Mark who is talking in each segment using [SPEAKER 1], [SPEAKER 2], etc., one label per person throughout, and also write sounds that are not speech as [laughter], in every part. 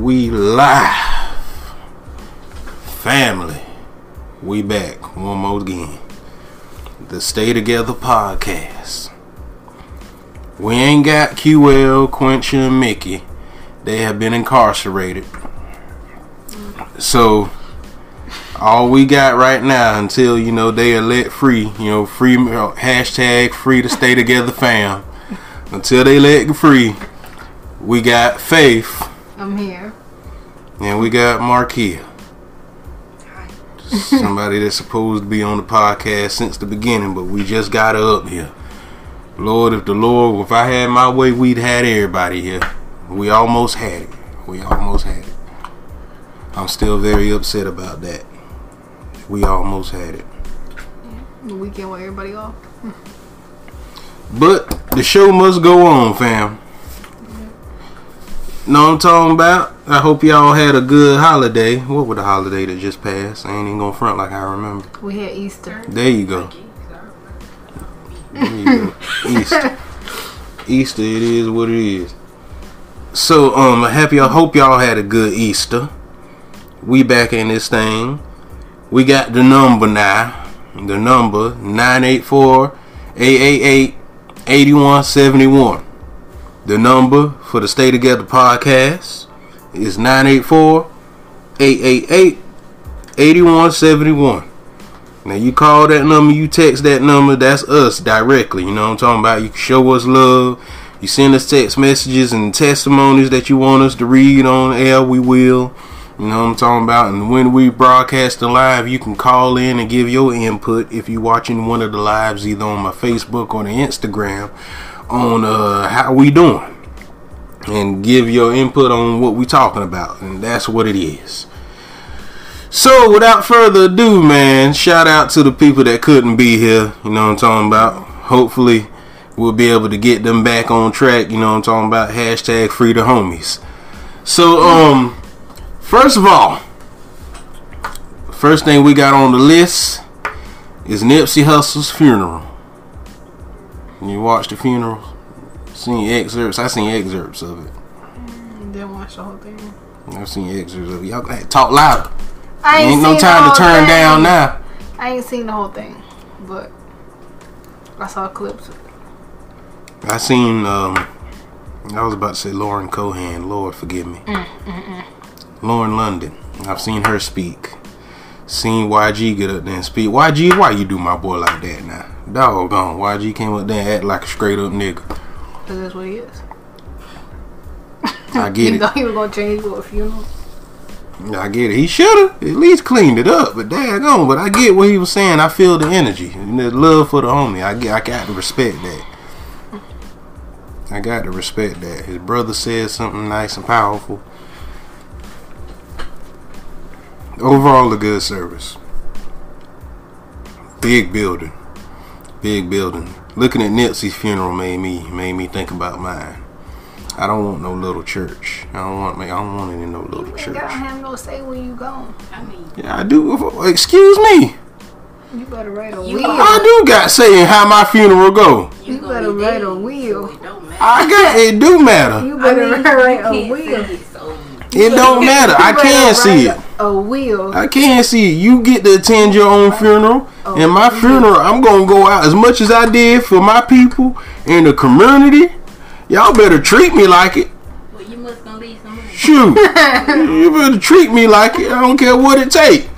[SPEAKER 1] We live. Family. We back one more again. The Stay Together podcast. We ain't got QL, Quincy, and Mickey. They have been incarcerated. So all we got right now until you know they are let free, you know, free hashtag free to stay together fam. Until they let free, we got Faith
[SPEAKER 2] I'm here.
[SPEAKER 1] And we got Markia. Somebody that's supposed to be on the podcast since the beginning, but we just got her up here. Lord, if the Lord, if I had my way, we'd had everybody here. We almost had it. We almost had it. I'm still very upset about that. We almost had it.
[SPEAKER 2] The weekend with everybody off.
[SPEAKER 1] But the show must go on, fam. Know what I'm talking about? I hope y'all had a good holiday. What was the holiday that just passed? I ain't even gonna front like I remember.
[SPEAKER 2] We had Easter.
[SPEAKER 1] There you go. There you go. [laughs] Easter. Easter, it is what it is. So, um, I happy. I hope y'all had a good Easter. We back in this thing. We got the number now. The number 984 888 8171. The number for the Stay Together podcast is 984 888 8171. Now you call that number, you text that number, that's us directly. You know what I'm talking about? You can show us love. You send us text messages and testimonies that you want us to read on air, we will. You know what I'm talking about? And when we broadcast the live, you can call in and give your input if you're watching one of the lives either on my Facebook or the Instagram on uh, how we doing. And give your input on what we're talking about. And that's what it is. So, without further ado, man, shout out to the people that couldn't be here. You know what I'm talking about? Hopefully, we'll be able to get them back on track. You know what I'm talking about? Hashtag free the homies. So, um, first of all, first thing we got on the list is Nipsey Hussle's funeral. You watched the funeral? Seen excerpts? I seen excerpts of it.
[SPEAKER 2] Mm, didn't watch the whole thing.
[SPEAKER 1] I've seen excerpts of it. Y'all gotta talk louder.
[SPEAKER 2] I
[SPEAKER 1] Ain't no time to turn
[SPEAKER 2] thing.
[SPEAKER 1] down now.
[SPEAKER 2] I ain't seen the whole thing, but I saw clips.
[SPEAKER 1] I seen um I was about to say Lauren Cohan, Lord forgive me. Mm, mm, Lauren London. I've seen her speak. Seen YG get up there and speak. YG, why you do my boy like that now? Doggone. YG came up there and act like a straight up nigga.
[SPEAKER 2] Cause that's what he is.
[SPEAKER 1] I [laughs] get
[SPEAKER 2] You
[SPEAKER 1] it.
[SPEAKER 2] thought he was gonna change for a funeral.
[SPEAKER 1] I get it. He should have at least cleaned it up, but daggone. But I get what he was saying. I feel the energy and the love for the homie. I get. I got to respect that. I got to respect that. His brother said something nice and powerful. Overall, a good service. Big building. Big building. Looking at Nipsey's funeral made me made me think about mine. I don't want no little church. I don't want. Me. I don't want any no little church.
[SPEAKER 2] You ain't
[SPEAKER 1] church.
[SPEAKER 2] gotta have no say when you gone.
[SPEAKER 3] I mean,
[SPEAKER 1] Yeah, I do. Excuse me.
[SPEAKER 2] You better write a
[SPEAKER 3] You
[SPEAKER 2] will.
[SPEAKER 1] I do got saying how my funeral go.
[SPEAKER 2] You
[SPEAKER 3] gonna
[SPEAKER 2] better write a
[SPEAKER 3] dead,
[SPEAKER 2] will.
[SPEAKER 3] it don't matter.
[SPEAKER 1] I got it. Do matter.
[SPEAKER 2] You
[SPEAKER 3] I
[SPEAKER 2] better
[SPEAKER 3] mean,
[SPEAKER 2] write
[SPEAKER 3] you
[SPEAKER 2] a
[SPEAKER 3] can't
[SPEAKER 2] will.
[SPEAKER 3] see it,
[SPEAKER 1] don't matter. I can
[SPEAKER 2] better
[SPEAKER 1] see it.
[SPEAKER 2] A will.
[SPEAKER 1] I can see it. You get to attend your own funeral. And my funeral, I'm gonna go out as much as I did for my people in the community. Y'all better treat me like it.
[SPEAKER 3] well, you must gonna leave some money.
[SPEAKER 1] Shoot, [laughs] you better treat me like it. I don't care what it take.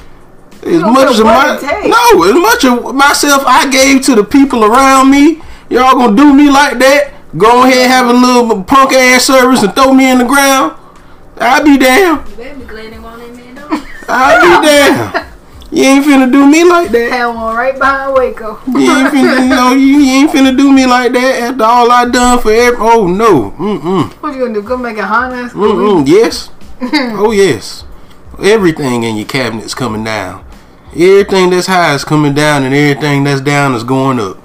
[SPEAKER 1] As much as my no, as much of myself I gave to the people around me. Y'all gonna do me like that? Go ahead, have a little punk ass service and throw me in the ground. I'll be damn.
[SPEAKER 3] You better be glad they want in there though. [laughs]
[SPEAKER 1] I'll be damn. You ain't finna do me like that.
[SPEAKER 2] Had one right behind Waco.
[SPEAKER 1] You ain't finna, you know, you, you ain't finna do me like that after all I done for every. Oh no, mm mm.
[SPEAKER 2] What you gonna do? Go make a Honda?
[SPEAKER 1] Mm-mm, yes. [laughs] oh, yes. Everything in your cabinet's coming down. Everything that's high is coming down, and everything that's down is going up.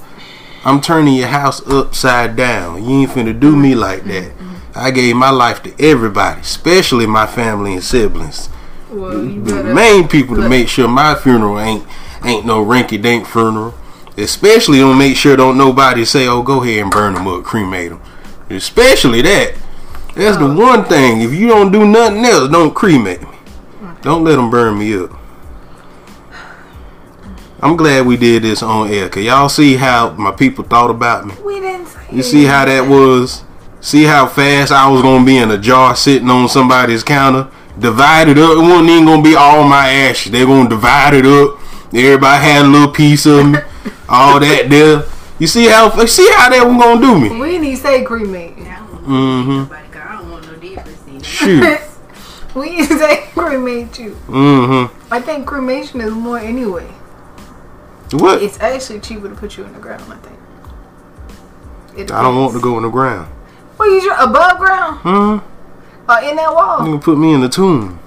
[SPEAKER 1] I'm turning your house upside down. You ain't finna do me like that. I gave my life to everybody, especially my family and siblings.
[SPEAKER 2] Well,
[SPEAKER 1] The main people to make sure my funeral ain't ain't no rinky dink funeral. Especially don't make sure don't nobody say, "Oh, go ahead and burn them up, cremate them." Especially that. That's the oh. one thing. If you don't do nothing else, don't cremate me. Don't let them burn me up. I'm glad we did this on air. Cause y'all see how my people thought about me.
[SPEAKER 2] We didn't say.
[SPEAKER 1] You see how that was? See how fast I was gonna be in a jar sitting on somebody's counter? Divided up. It wasn't even gonna be all my ashes. They're gonna divide it up. Everybody had a little piece of me. [laughs] all that there. You see how see how that was gonna do me?
[SPEAKER 2] We didn't say cremate.
[SPEAKER 3] I don't want
[SPEAKER 1] Mhm.
[SPEAKER 3] I don't want no difference.
[SPEAKER 1] Shoot. [laughs]
[SPEAKER 2] we didn't say cremate you.
[SPEAKER 1] Mm-hmm.
[SPEAKER 2] I think cremation is more anyway.
[SPEAKER 1] What?
[SPEAKER 2] It's actually cheaper to put you in the ground. I think. It
[SPEAKER 1] I don't want to go in the ground.
[SPEAKER 2] Well, you sure above ground
[SPEAKER 1] Hmm?
[SPEAKER 2] or in that wall.
[SPEAKER 1] You
[SPEAKER 2] wall?
[SPEAKER 1] gonna put me in the tomb.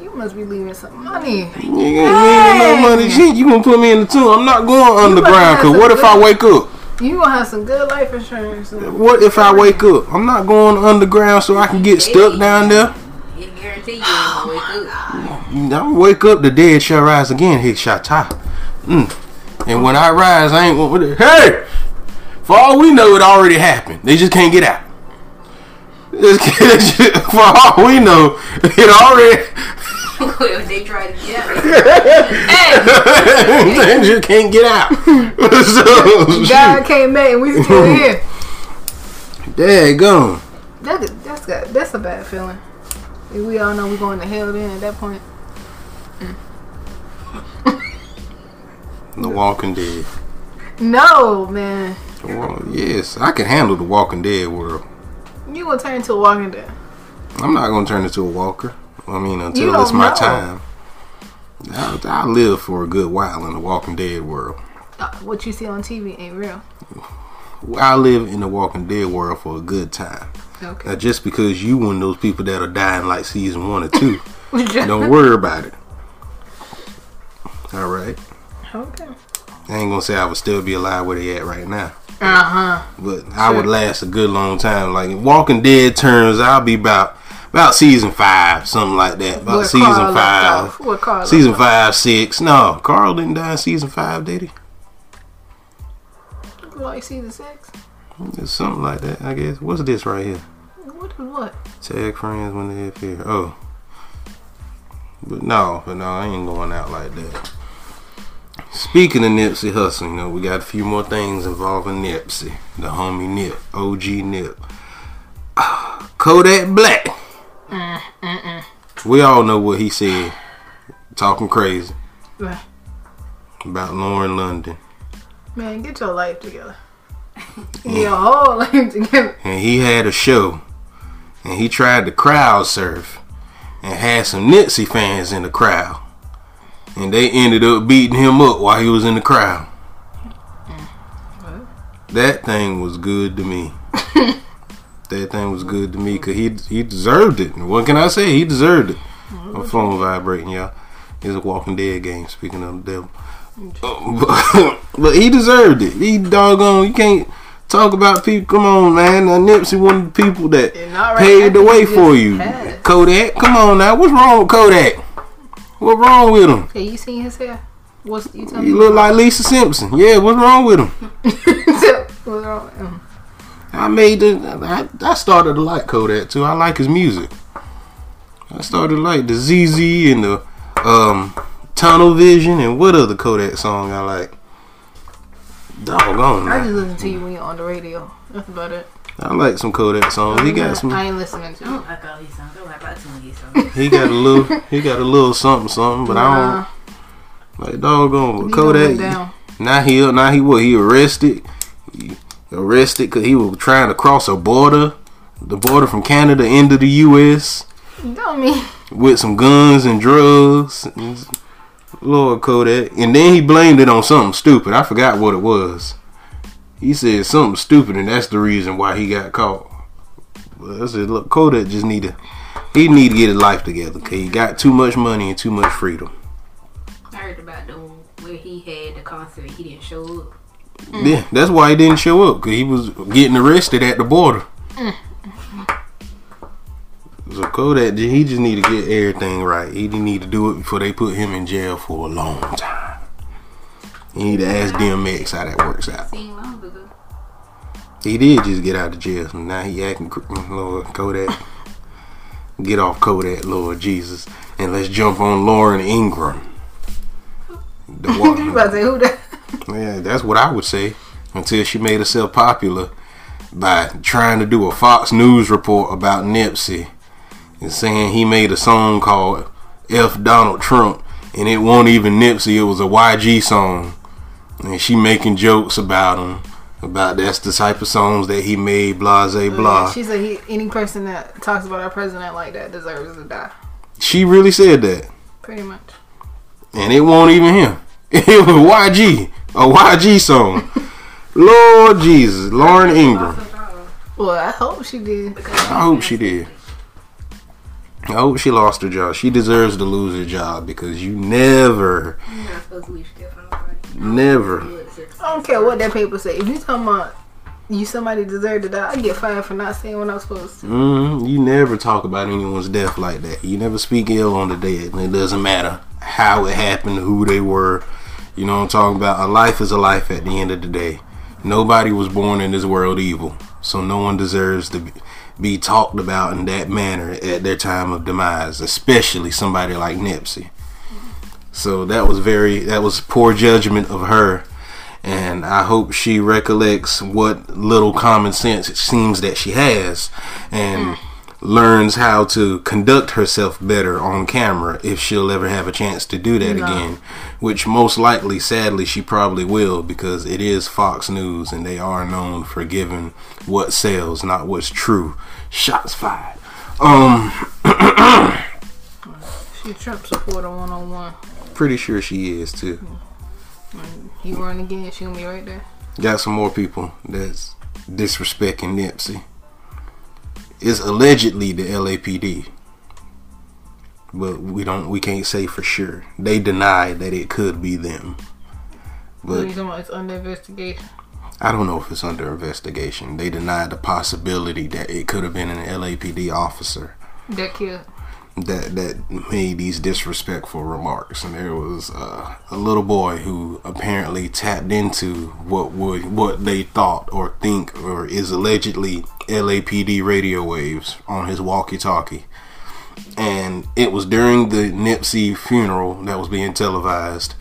[SPEAKER 2] You must be leaving some money.
[SPEAKER 1] You ain't gonna no money shit. You gonna put me in the tomb. I'm not going underground. Cause what if I wake up?
[SPEAKER 2] You gonna have some good life insurance.
[SPEAKER 1] What if I wake up? I'm not going underground so I can get stuck down there.
[SPEAKER 3] It guarantee you ain't gonna wake up.
[SPEAKER 1] I'm gonna wake up, the dead shall rise again. Hit shot top. Mm. And when I rise, I ain't gonna. Hey! For all we know, it already happened. They just can't get out. It's- [laughs] For all we know, it already.
[SPEAKER 3] well, they try to get out.
[SPEAKER 1] they [laughs] just can't get out. [laughs] so,
[SPEAKER 2] God came back and we still here.
[SPEAKER 1] There gone.
[SPEAKER 2] That, that's got, that's a bad feeling. If we all know we're going to hell then at that point.
[SPEAKER 1] The Walking Dead.
[SPEAKER 2] No, man.
[SPEAKER 1] Well, yes, I can handle the Walking Dead world.
[SPEAKER 2] You gonna turn into a walking dead.
[SPEAKER 1] I'm not gonna turn into a walker. I mean, until it's my
[SPEAKER 2] know.
[SPEAKER 1] time. I'll, I'll live for a good while in the Walking Dead world.
[SPEAKER 2] Uh, what you see on TV ain't real.
[SPEAKER 1] I live in the Walking Dead world for a good time.
[SPEAKER 2] Okay.
[SPEAKER 1] Now, just because you one of those people that are dying like season one or two, [laughs] don't worry about it. All right.
[SPEAKER 2] okay.
[SPEAKER 1] I ain't gonna say I would still be alive where they at right now,
[SPEAKER 2] Uh huh.
[SPEAKER 1] but I would last a good long time. Like Walking Dead turns, I'll be about about season five, something like that. About
[SPEAKER 2] Where
[SPEAKER 1] season
[SPEAKER 2] Carl
[SPEAKER 1] five.
[SPEAKER 2] Where Carl
[SPEAKER 1] Season five, six. No, Carl didn't die in season five, did he?
[SPEAKER 2] Like season six.
[SPEAKER 1] It's something like that, I guess. What's this right here?
[SPEAKER 2] What what?
[SPEAKER 1] Tag friends when they appear. Oh. But no, but no, I ain't going out like that. Speaking of Nipsey Hussle, you know, we got a few more things involving Nipsey. The homie Nip. OG Nip. [sighs] Kodak Black. We all know what he said. Talking crazy
[SPEAKER 2] Right.
[SPEAKER 1] about Lauren London.
[SPEAKER 2] Man, get your life together. [laughs] Get your whole life together.
[SPEAKER 1] and he had a show and he tried to crowd surf and had some Nipsey fans in the crowd and they ended up beating him up while he was in the crowd. That thing was good to me. [laughs] That thing was good to me because he he deserved it. What can I say? He deserved it. My phone vibrating y'all. It's a Walking Dead game speaking of the devil. Uh, [laughs] but he deserved it. He doggone you can't talk about people. Come on man. Now Nipsey one of the people that
[SPEAKER 2] right,
[SPEAKER 1] paved the way for you.
[SPEAKER 2] had.
[SPEAKER 1] Kodak come on now. What's wrong with Kodak what's wrong with him
[SPEAKER 2] Hey, you seen his hair? What's you tell
[SPEAKER 1] he
[SPEAKER 2] me?
[SPEAKER 1] look like Lisa Simpson yeah what's wrong with him [laughs]
[SPEAKER 2] What's wrong with him?
[SPEAKER 1] I made the I, I started to like Kodak too. I like his music. I started to like the ZEZE and the um Tunnel Vision and what other Kodak song I like. Doggone
[SPEAKER 2] I just listen to you when you're on the radio. That's about it.
[SPEAKER 1] I like some Kodak songs. He got some.
[SPEAKER 2] I ain't listening to
[SPEAKER 3] I
[SPEAKER 2] you.
[SPEAKER 3] don't like all these songs. I like about two of these songs.
[SPEAKER 1] He got a little he got a little something something, but I don't like doggone but Kodak now he now he what he arrested he arrested because he was trying to cross a border the border from Canada into the US
[SPEAKER 2] Don't mean.
[SPEAKER 1] with some guns and drugs. Lord Kodak. And then he blamed it on something stupid. I forgot what it was. He said something stupid, and that's the reason why he got caught. But I said, look, Kodak just need to, he need to get his life together because he got too much money and too much freedom.
[SPEAKER 3] I heard about the one where he had the concert. He didn't show up.
[SPEAKER 1] Yeah, that's why he didn't show up because he was getting arrested at the border. So Kodak, he just need to get everything right. He didn't need to do it before they put him in jail for a long time. You need to ask DMX how that works out.
[SPEAKER 3] Seen long ago.
[SPEAKER 1] He did just get out of jail. and Now he acting, Lord Kodak. Get off Kodak, Lord Jesus. And let's jump on Lauren Ingram. The [laughs]
[SPEAKER 2] you about to say who that?
[SPEAKER 1] yeah, that's what I would say. Until she made herself popular by trying to do a Fox News report about Nipsey and saying he made a song called F Donald Trump and it wasn't even Nipsey, it was a YG song. And she making jokes about him. About that's the type of songs that he made, blase blah.
[SPEAKER 2] She said he, any person that talks about our president like that deserves to die.
[SPEAKER 1] She really said that.
[SPEAKER 2] Pretty much.
[SPEAKER 1] And it won't even him. [laughs] It was YG. A YG song. Lord Jesus. Lauren Ingram.
[SPEAKER 2] Well, I hope she did.
[SPEAKER 1] I hope she did. I hope she lost her job. She deserves to lose her job because you never,
[SPEAKER 3] You're not supposed to leave stuff on nobody.
[SPEAKER 1] never.
[SPEAKER 2] I don't care what that paper say. If you talking about you somebody deserved to die, I get fired for not saying what I'm supposed to.
[SPEAKER 1] Mm, you never talk about anyone's death like that. You never speak ill on the dead. And it doesn't matter how it happened, who they were. You know what I'm talking about? A life is a life at the end of the day. Nobody was born in this world evil. So no one deserves to be, be talked about in that manner at their time of demise, especially somebody like Nipsey. So that was very that was poor judgment of her and I hope she recollects what little common sense it seems that she has and learns how to conduct herself better on camera if she'll ever have a chance to do that
[SPEAKER 2] No.
[SPEAKER 1] again which most likely sadly she probably will because it is Fox News and they are known for giving what sells not what's true. Shots fired. Um [clears throat]
[SPEAKER 2] She Trump supporter one on one.
[SPEAKER 1] pretty sure she is too
[SPEAKER 2] He run again, she gonna be right there.
[SPEAKER 1] got some more people that's disrespecting Nipsey. It's allegedly the LAPD, but we don't, we can't say for sure. They deny that it could be them, but
[SPEAKER 2] you about? It's under investigation.
[SPEAKER 1] I don't know if it's under investigation. They denied the possibility that it could have been an LAPD officer
[SPEAKER 2] That killed.
[SPEAKER 1] That that made these disrespectful remarks, and there was uh, a little boy who apparently tapped into what would what they thought or think or is allegedly LAPD radio waves on his walkie-talkie, and it was during the Nipsey funeral that was being televised.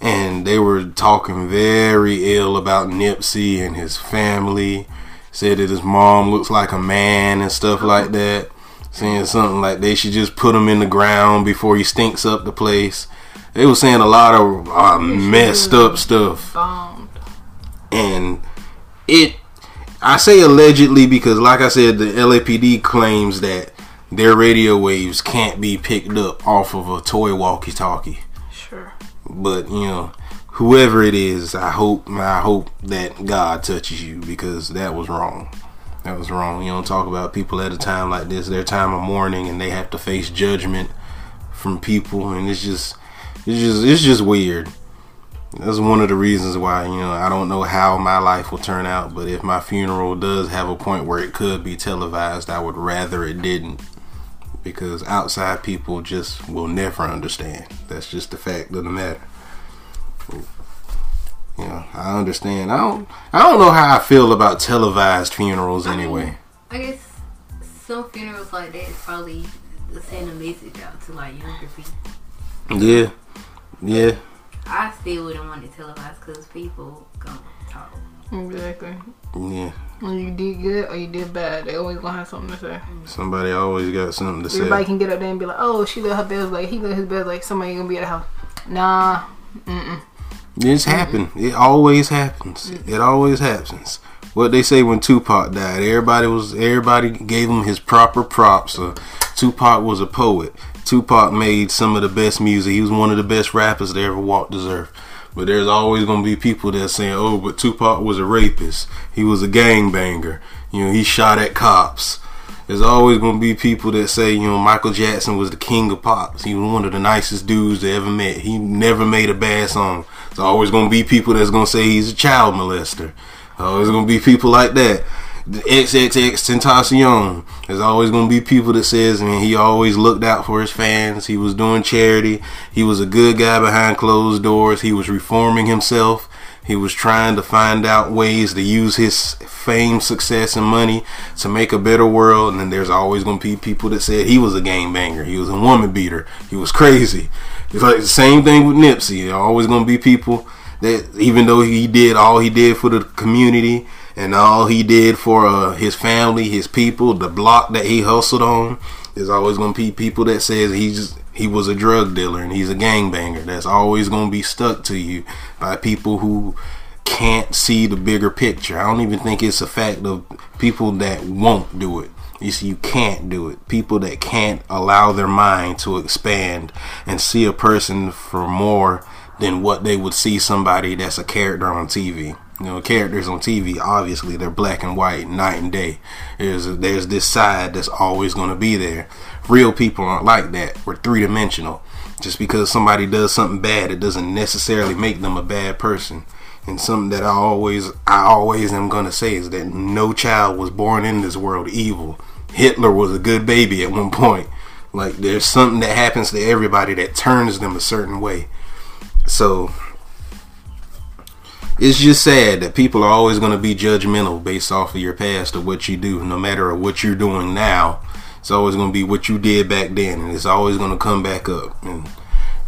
[SPEAKER 1] And they were talking very ill about Nipsey and his family. Said that his mom looks like a man and stuff like that saying something like they should just put him in the ground before he stinks up the place. They were saying a lot of uh, messed up stuff,
[SPEAKER 2] Bombed.
[SPEAKER 1] and it. I say allegedly because, like I said, the LAPD claims that their radio waves can't be picked up off of a toy walkie-talkie.
[SPEAKER 2] Sure.
[SPEAKER 1] But you know, whoever it is, I hope I hope that God touches you because that was wrong. That was wrong. You don't talk about people at a time like this, their time of mourning, and they have to face judgment from people, and it's just, it's just, it's just weird. That's one of the reasons why you know I don't know how my life will turn out, but if my funeral does have a point where it could be televised, I would rather it didn't because outside people just will never understand. That's just the fact of the matter. You know, I understand. I don't. I don't know how I feel about televised funerals anyway.
[SPEAKER 3] I guess some funerals like that is probably to send a message out to like younger people.
[SPEAKER 1] Yeah, yeah.
[SPEAKER 3] I still wouldn't want it televised because people gonna talk.
[SPEAKER 2] Exactly.
[SPEAKER 1] Yeah,
[SPEAKER 2] When you did good or you did bad, they always gonna have something to say. Mm.
[SPEAKER 1] somebody always got something to say.
[SPEAKER 2] Everybody can get up there and be like, "Oh, she let her bed like he let his bed like somebody gonna be at the house." Nah, mm-mm.
[SPEAKER 1] It's happened. It always happens. It always happens. What they say when Tupac died, everybody was everybody gave him his proper props. Uh, Tupac was a poet. Tupac made some of the best music. He was one of the best rappers that ever walked this earth. But there's always gonna be people that saying, "Oh, but Tupac was a rapist. He was a gangbanger. You know, he shot at cops." There's always gonna be people that say, you know, Michael Jackson was the king of pops. He was one of the nicest dudes they ever met. He never made a bad song. There's always gonna be people that's gonna say he's a child molester. Always gonna be people like that. The XXXTentacion. There's always gonna be people that says, man, he always looked out for his fans. He was doing charity. He was a good guy behind closed doors. He was reforming himself. He was trying to find out ways to use his fame, success, and money to make a better world. And then there's always going to be people that said he was a game banger. he was a woman beater, he was crazy. It's like the same thing with Nipsey. There always to be people that, even though he did all he did for the community and all he did for uh, his family, his people, the block that he hustled on, there's always to be people that says he's he was a drug dealer and he's a gangbanger. That's always to be stuck to you by people who can't see the bigger picture. I don't even think it's a fact of people that won't do it. You see, you can't do it. People that can't allow their mind to expand and see a person for more than what they would see somebody that's a character on TV. You know, characters on TV, obviously they're black and white, night and day. There's there's this side that's always going to be there. Real people aren't like that. We're three dimensional. Just because somebody does something bad, it doesn't necessarily make them a bad person. And something that I always I always am gonna say is that no child was born in this world evil. Hitler was a good baby at one [laughs] point. Like there's something that happens to everybody that turns them a certain way. So it's just sad that people are always going to be judgmental based off of your past or what you do, no matter what you're doing now. It's always going to be what you did back then, and it's always going to come back up. And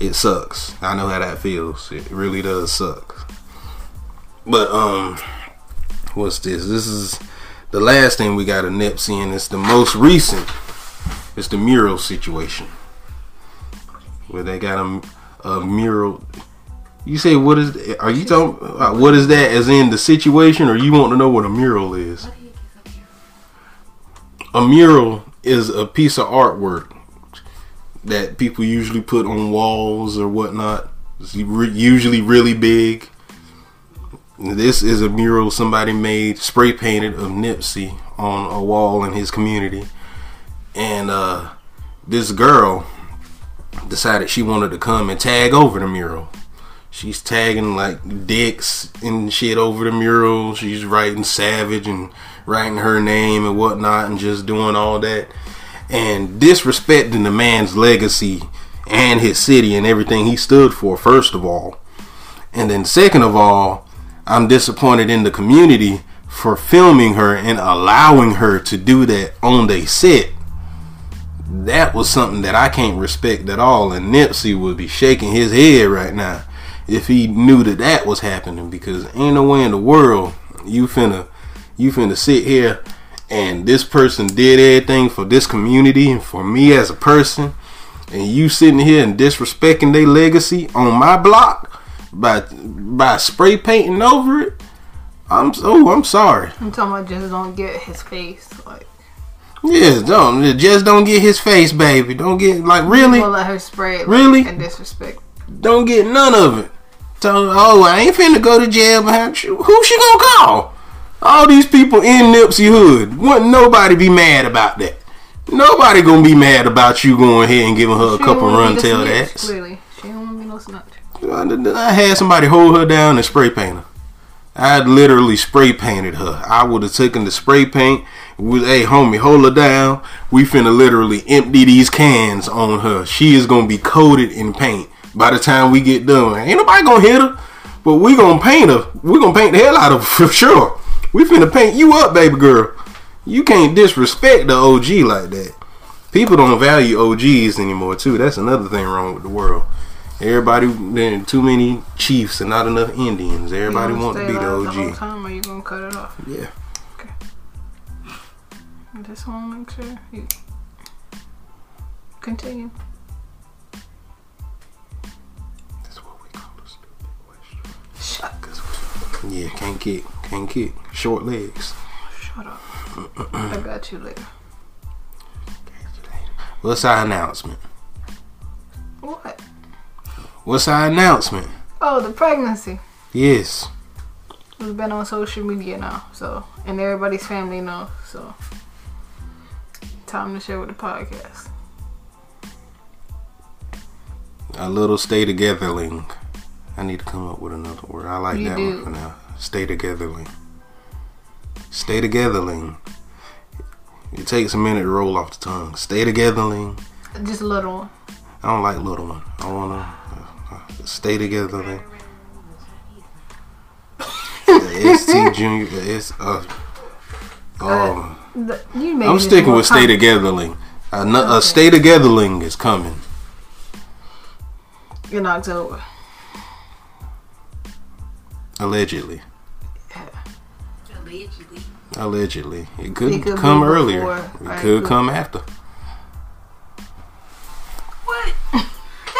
[SPEAKER 1] it sucks. I know how that feels. It really does suck. But um, what's this? This is the last thing we got a Nipsey, and it's the most recent. It's the mural situation where they got a, a mural. You say what is? Are you talking? Uh, what is that? As in the situation, or you want to know what a mural is? A mural is a piece of artwork that people usually put on walls or whatnot. It's usually really big. This is a mural somebody made, spray painted of Nipsey on a wall in his community, and uh, this girl decided she wanted to come and tag over the mural. She's tagging like dicks and shit over the mural. She's writing savage and writing her name and whatnot and just doing all that. And disrespecting the man's legacy and his city and everything he stood for, first of all. And then, second of all, I'm disappointed in the community for filming her and allowing her to do that on their set. That was something that I can't respect at all. And Nipsey would be shaking his head right now if he knew that that was happening because ain't no way in the world you finna you finna sit here and this person did everything for this community and for me as a person and you sitting here and disrespecting their legacy on my block by by spray painting over it i'm oh i'm sorry
[SPEAKER 2] I'm talking about just don't get his face. Like,
[SPEAKER 1] yes don't just don't get his face baby don't get like really
[SPEAKER 2] we'll let her spray it.
[SPEAKER 1] Really?
[SPEAKER 2] And disrespect.
[SPEAKER 1] don't get none of it Tell oh I ain't finna go to jail behind you who she gonna call all these people in Nipsey Hood wouldn't nobody be mad about that nobody gonna be mad about you going ahead and giving her a couple run tail that's
[SPEAKER 2] Clearly, she don't want to be no snitch.
[SPEAKER 1] I had somebody hold her down and spray paint her. I literally spray painted her. I would have taken the spray paint. With hey homie, hold her down. We finna literally empty these cans on her. She is gonna be coated in paint by the time we get done. Ain't nobody gonna hit her, but we gonna paint her. We gonna paint the hell out of her [laughs] for sure. We finna paint you up, baby girl. You can't disrespect the OG like that. People don't value OGs anymore too. That's another thing wrong with the world. Everybody, there too many chiefs and not enough Indians. Everybody want to be the OG.
[SPEAKER 2] time, or you gonna cut it off?
[SPEAKER 1] Yeah.
[SPEAKER 2] Okay. This one, make sure you continue.
[SPEAKER 1] That's what we call a stupid question.
[SPEAKER 2] Shut,
[SPEAKER 1] Yeah, can't kick, can't kick. Short legs.
[SPEAKER 2] shut up. I got you later.
[SPEAKER 1] What's our announcement?
[SPEAKER 2] What?
[SPEAKER 1] What's our announcement?
[SPEAKER 2] Oh, the pregnancy.
[SPEAKER 1] Yes.
[SPEAKER 2] It's been on social media now, so and everybody's family knows. So time to share with the podcast.
[SPEAKER 1] A little stay togetherling. I need to come up with another word. I like
[SPEAKER 2] You
[SPEAKER 1] that
[SPEAKER 2] do.
[SPEAKER 1] one for now. Stay togetherling. Stay togetherling. It takes a minute to roll off the tongue. Stay togetherling.
[SPEAKER 2] Just a little one.
[SPEAKER 1] I don't like little one. I wanna uh, uh, uh, stay togetherling. The ST Junior. the S. Uh, um,
[SPEAKER 2] the,
[SPEAKER 1] I'm sticking with Stay
[SPEAKER 2] com-
[SPEAKER 1] Togetherling. A, no- a
[SPEAKER 2] Okay.
[SPEAKER 1] Stay Togetherling is coming.
[SPEAKER 2] in October.
[SPEAKER 1] Allegedly.
[SPEAKER 3] Allegedly.
[SPEAKER 1] Allegedly. It could,
[SPEAKER 2] It could
[SPEAKER 1] come earlier.
[SPEAKER 2] before,
[SPEAKER 1] it could
[SPEAKER 2] could-
[SPEAKER 1] come after.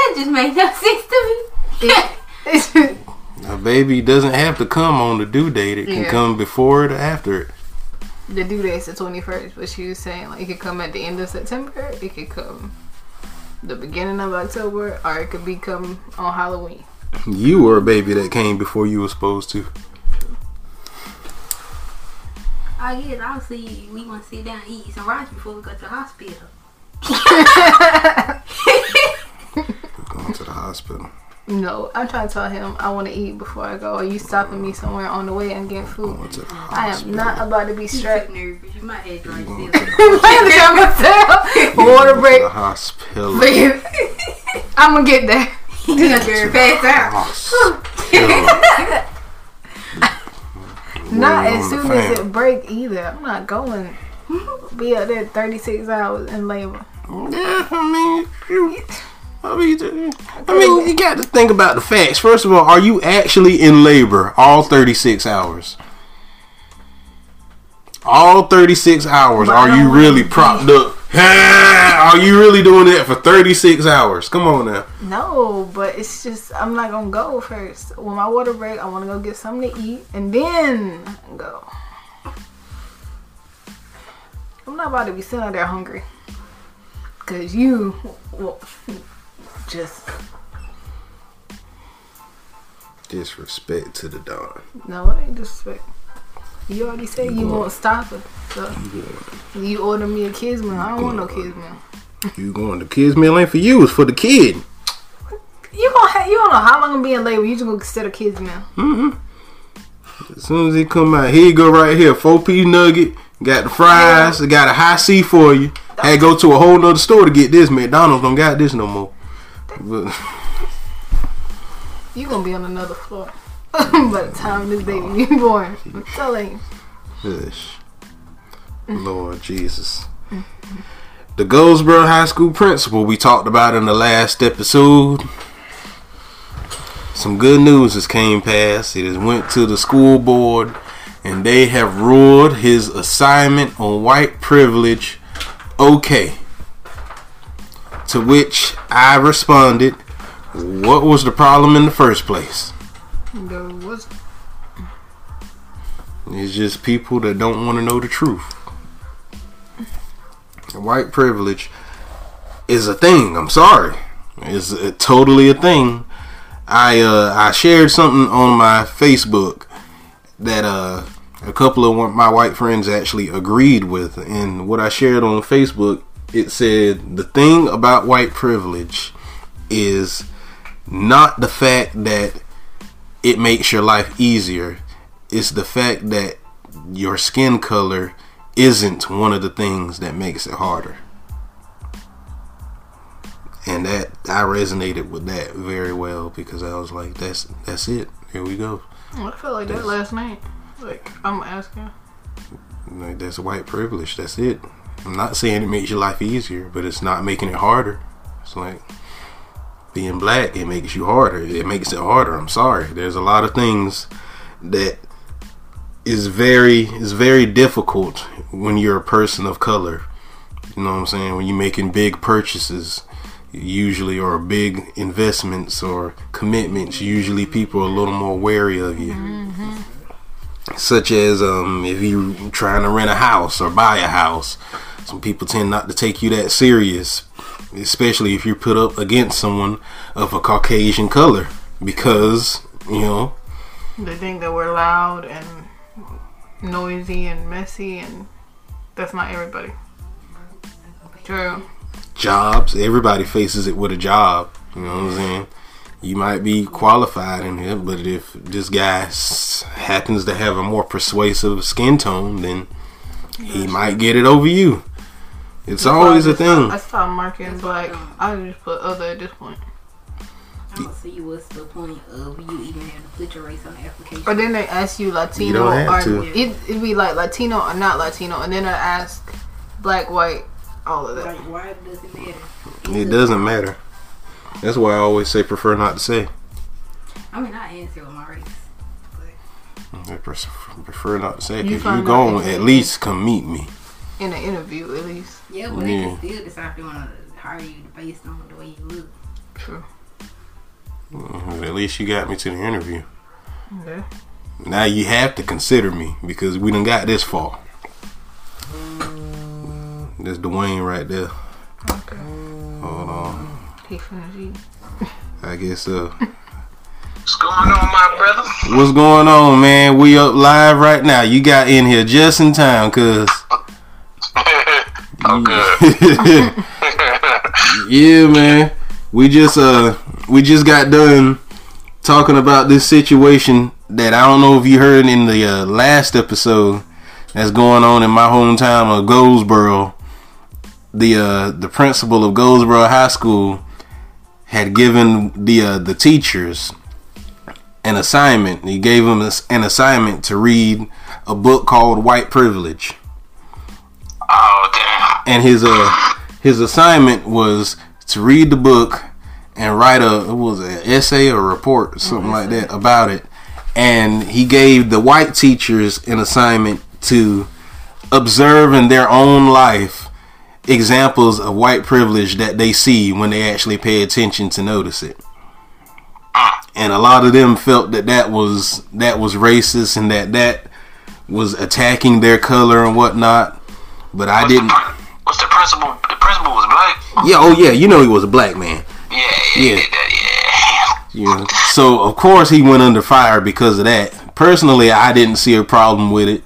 [SPEAKER 3] That just made no [laughs] sense to
[SPEAKER 2] It- [laughs]
[SPEAKER 1] A baby doesn't have to come on the due date. It can
[SPEAKER 2] Yeah.
[SPEAKER 1] come before it or after it.
[SPEAKER 2] the due date's the 21st, but she was saying like it could come at the end of September, it could come the beginning of October, or it could be come on Halloween.
[SPEAKER 1] You were a baby that came before you were supposed to.
[SPEAKER 3] me. I guess obviously we want to sit down and eat some rice before we go to the hospital. [laughs]
[SPEAKER 1] Going to the hospital.
[SPEAKER 2] No, I'm trying to tell him I want to eat before I go. Are you stopping me somewhere on the way and getting food?
[SPEAKER 1] Going to the
[SPEAKER 2] I am not about to be
[SPEAKER 3] You
[SPEAKER 2] strapped.
[SPEAKER 3] took nervous. You might have dry
[SPEAKER 1] You
[SPEAKER 3] yourself.
[SPEAKER 2] Water break.
[SPEAKER 1] the hospital. [laughs]
[SPEAKER 2] I'm gonna get there.
[SPEAKER 3] You got your pass out. [laughs]
[SPEAKER 2] Not as
[SPEAKER 1] on the
[SPEAKER 2] soon as it break either. I'm not going. [laughs] Be out there 36 hours in labor.
[SPEAKER 1] Oh, yeah, I mean, you, I mean, I mean, you got to think about the facts. First of all, are you actually in labor all 36 hours? All 36 hours. Are you really propped up? [laughs] Are you really doing that for 36 hours? Come on now.
[SPEAKER 2] No, but it's just I'm not gonna go first. When my water break, I want to go get something to eat and then go. I'm not about to be sitting out there hungry. Cause you, well, just
[SPEAKER 1] Disrespect to the Don.
[SPEAKER 2] no, it ain't disrespect. You already said you won't stop it, so you order me a kids meal. I don't want no kids meal. [laughs]
[SPEAKER 1] You going to kids meal ain't for you, it's for the kid.
[SPEAKER 2] You gonna have, you don't know how long I'm being labor. You just gonna set a kids meal. Mm-hmm.
[SPEAKER 1] As soon as he come out, here you go right here, four piece nugget, got the fries, got a Hi-C for you. Had to go to a whole nother store to get this. McDonald's don't got this no more.
[SPEAKER 2] You gonna be on another floor [laughs] by the time this baby be born. I'm telling you.
[SPEAKER 1] Lord Jesus. The Goldsboro High School principal we talked about in the last episode. Some good news has came past. It has went to the school board and they have ruled his assignment on white privilege okay. To which I responded, what was the problem in the first place?
[SPEAKER 2] There was
[SPEAKER 1] It's just people that don't want to know the truth. White privilege is a thing. I'm sorry, it's a, totally a thing. I uh, I shared something on my Facebook that uh, a couple of my white friends actually agreed with, and what I shared on Facebook it said the thing about white privilege is not the fact that it makes your life easier. It's the fact that your skin color isn't one of the things that makes it harder. And that I resonated with that very well because I was like, that's that's it. Here we go.
[SPEAKER 2] I felt like that last night. Like I'm asking.
[SPEAKER 1] Like that's white privilege. That's it. I'm not saying it makes your life easier, but it's not making it harder. It's like being black, it makes you harder. It makes it harder. I'm sorry. There's a lot of things that is very is very difficult when you're a person of color. You know what I'm saying? When you're making big purchases, usually or big investments or commitments, usually people are a little more wary of you mm-hmm. Such as um, if you're trying to rent a house or buy a house. Some people tend not to take you that serious, especially if you're put up against someone of a Caucasian color, because you know
[SPEAKER 2] They think that we're loud and noisy and messy, and that's not everybody. True.
[SPEAKER 1] jobs. Everybody faces it with a job. You know what I'm saying? You might be qualified in it, but if this guy s- happens to have a more persuasive skin tone, then he might get it over you. It's always a thing.
[SPEAKER 2] I stopped marking black. I just put other at this point.
[SPEAKER 3] I don't see what's the point of you even having to put your race on the application.
[SPEAKER 2] Or then they ask you Latino
[SPEAKER 1] don't have
[SPEAKER 2] or
[SPEAKER 1] to.
[SPEAKER 2] it it'd be like Latino or not Latino, and then I ask black, white, all of that.
[SPEAKER 3] Like, why does it matter?
[SPEAKER 1] It doesn't matter. That's why I always say prefer not to say.
[SPEAKER 3] I mean, I answer with my race. But
[SPEAKER 1] I prefer not to say.
[SPEAKER 2] You
[SPEAKER 1] If you
[SPEAKER 2] out
[SPEAKER 1] going,
[SPEAKER 2] if
[SPEAKER 1] at least come meet me.
[SPEAKER 2] In an interview, at least.
[SPEAKER 3] yeah, but they
[SPEAKER 1] Yeah.
[SPEAKER 3] can still decide if they want to hire you based on the way you look.
[SPEAKER 2] True.
[SPEAKER 1] Mhm, At least you got me to the interview.
[SPEAKER 2] Okay.
[SPEAKER 1] Now you have to consider me because we done got this far. That's Dwayne right there.
[SPEAKER 2] Okay.
[SPEAKER 1] Hold on.
[SPEAKER 2] He finished eating.
[SPEAKER 1] I guess so.
[SPEAKER 4] What's going on, my brother?
[SPEAKER 1] what's going on, man? We up live right now. You got in here just in time, cuz
[SPEAKER 4] oh, [laughs] good. [laughs]
[SPEAKER 1] Yeah, man. We just uh we just got done talking about this situation that I don't know if you heard in the uh, last episode that's going on in my hometown of Goldsboro. The uh the principal of Goldsboro High School had given the uh, the teachers an assignment. He gave them an assignment to read a book called White Privilege
[SPEAKER 4] Oh, damn.
[SPEAKER 1] and his uh his assignment was to read the book and write a it was an essay or report something like that about it and he gave the white teachers an assignment to observe in their own life examples of white privilege that they see when they actually pay attention to notice it ah. and a lot of them felt that that was that was racist and that that was attacking their color and whatnot but i didn't
[SPEAKER 4] What's the principal? The principal was black.
[SPEAKER 1] yeah, oh yeah, you know he was a black man.
[SPEAKER 4] Yeah, yeah,
[SPEAKER 1] Yeah.
[SPEAKER 4] yeah. that,
[SPEAKER 1] So of course he went under fire because of that. Personally, I didn't see a problem with it.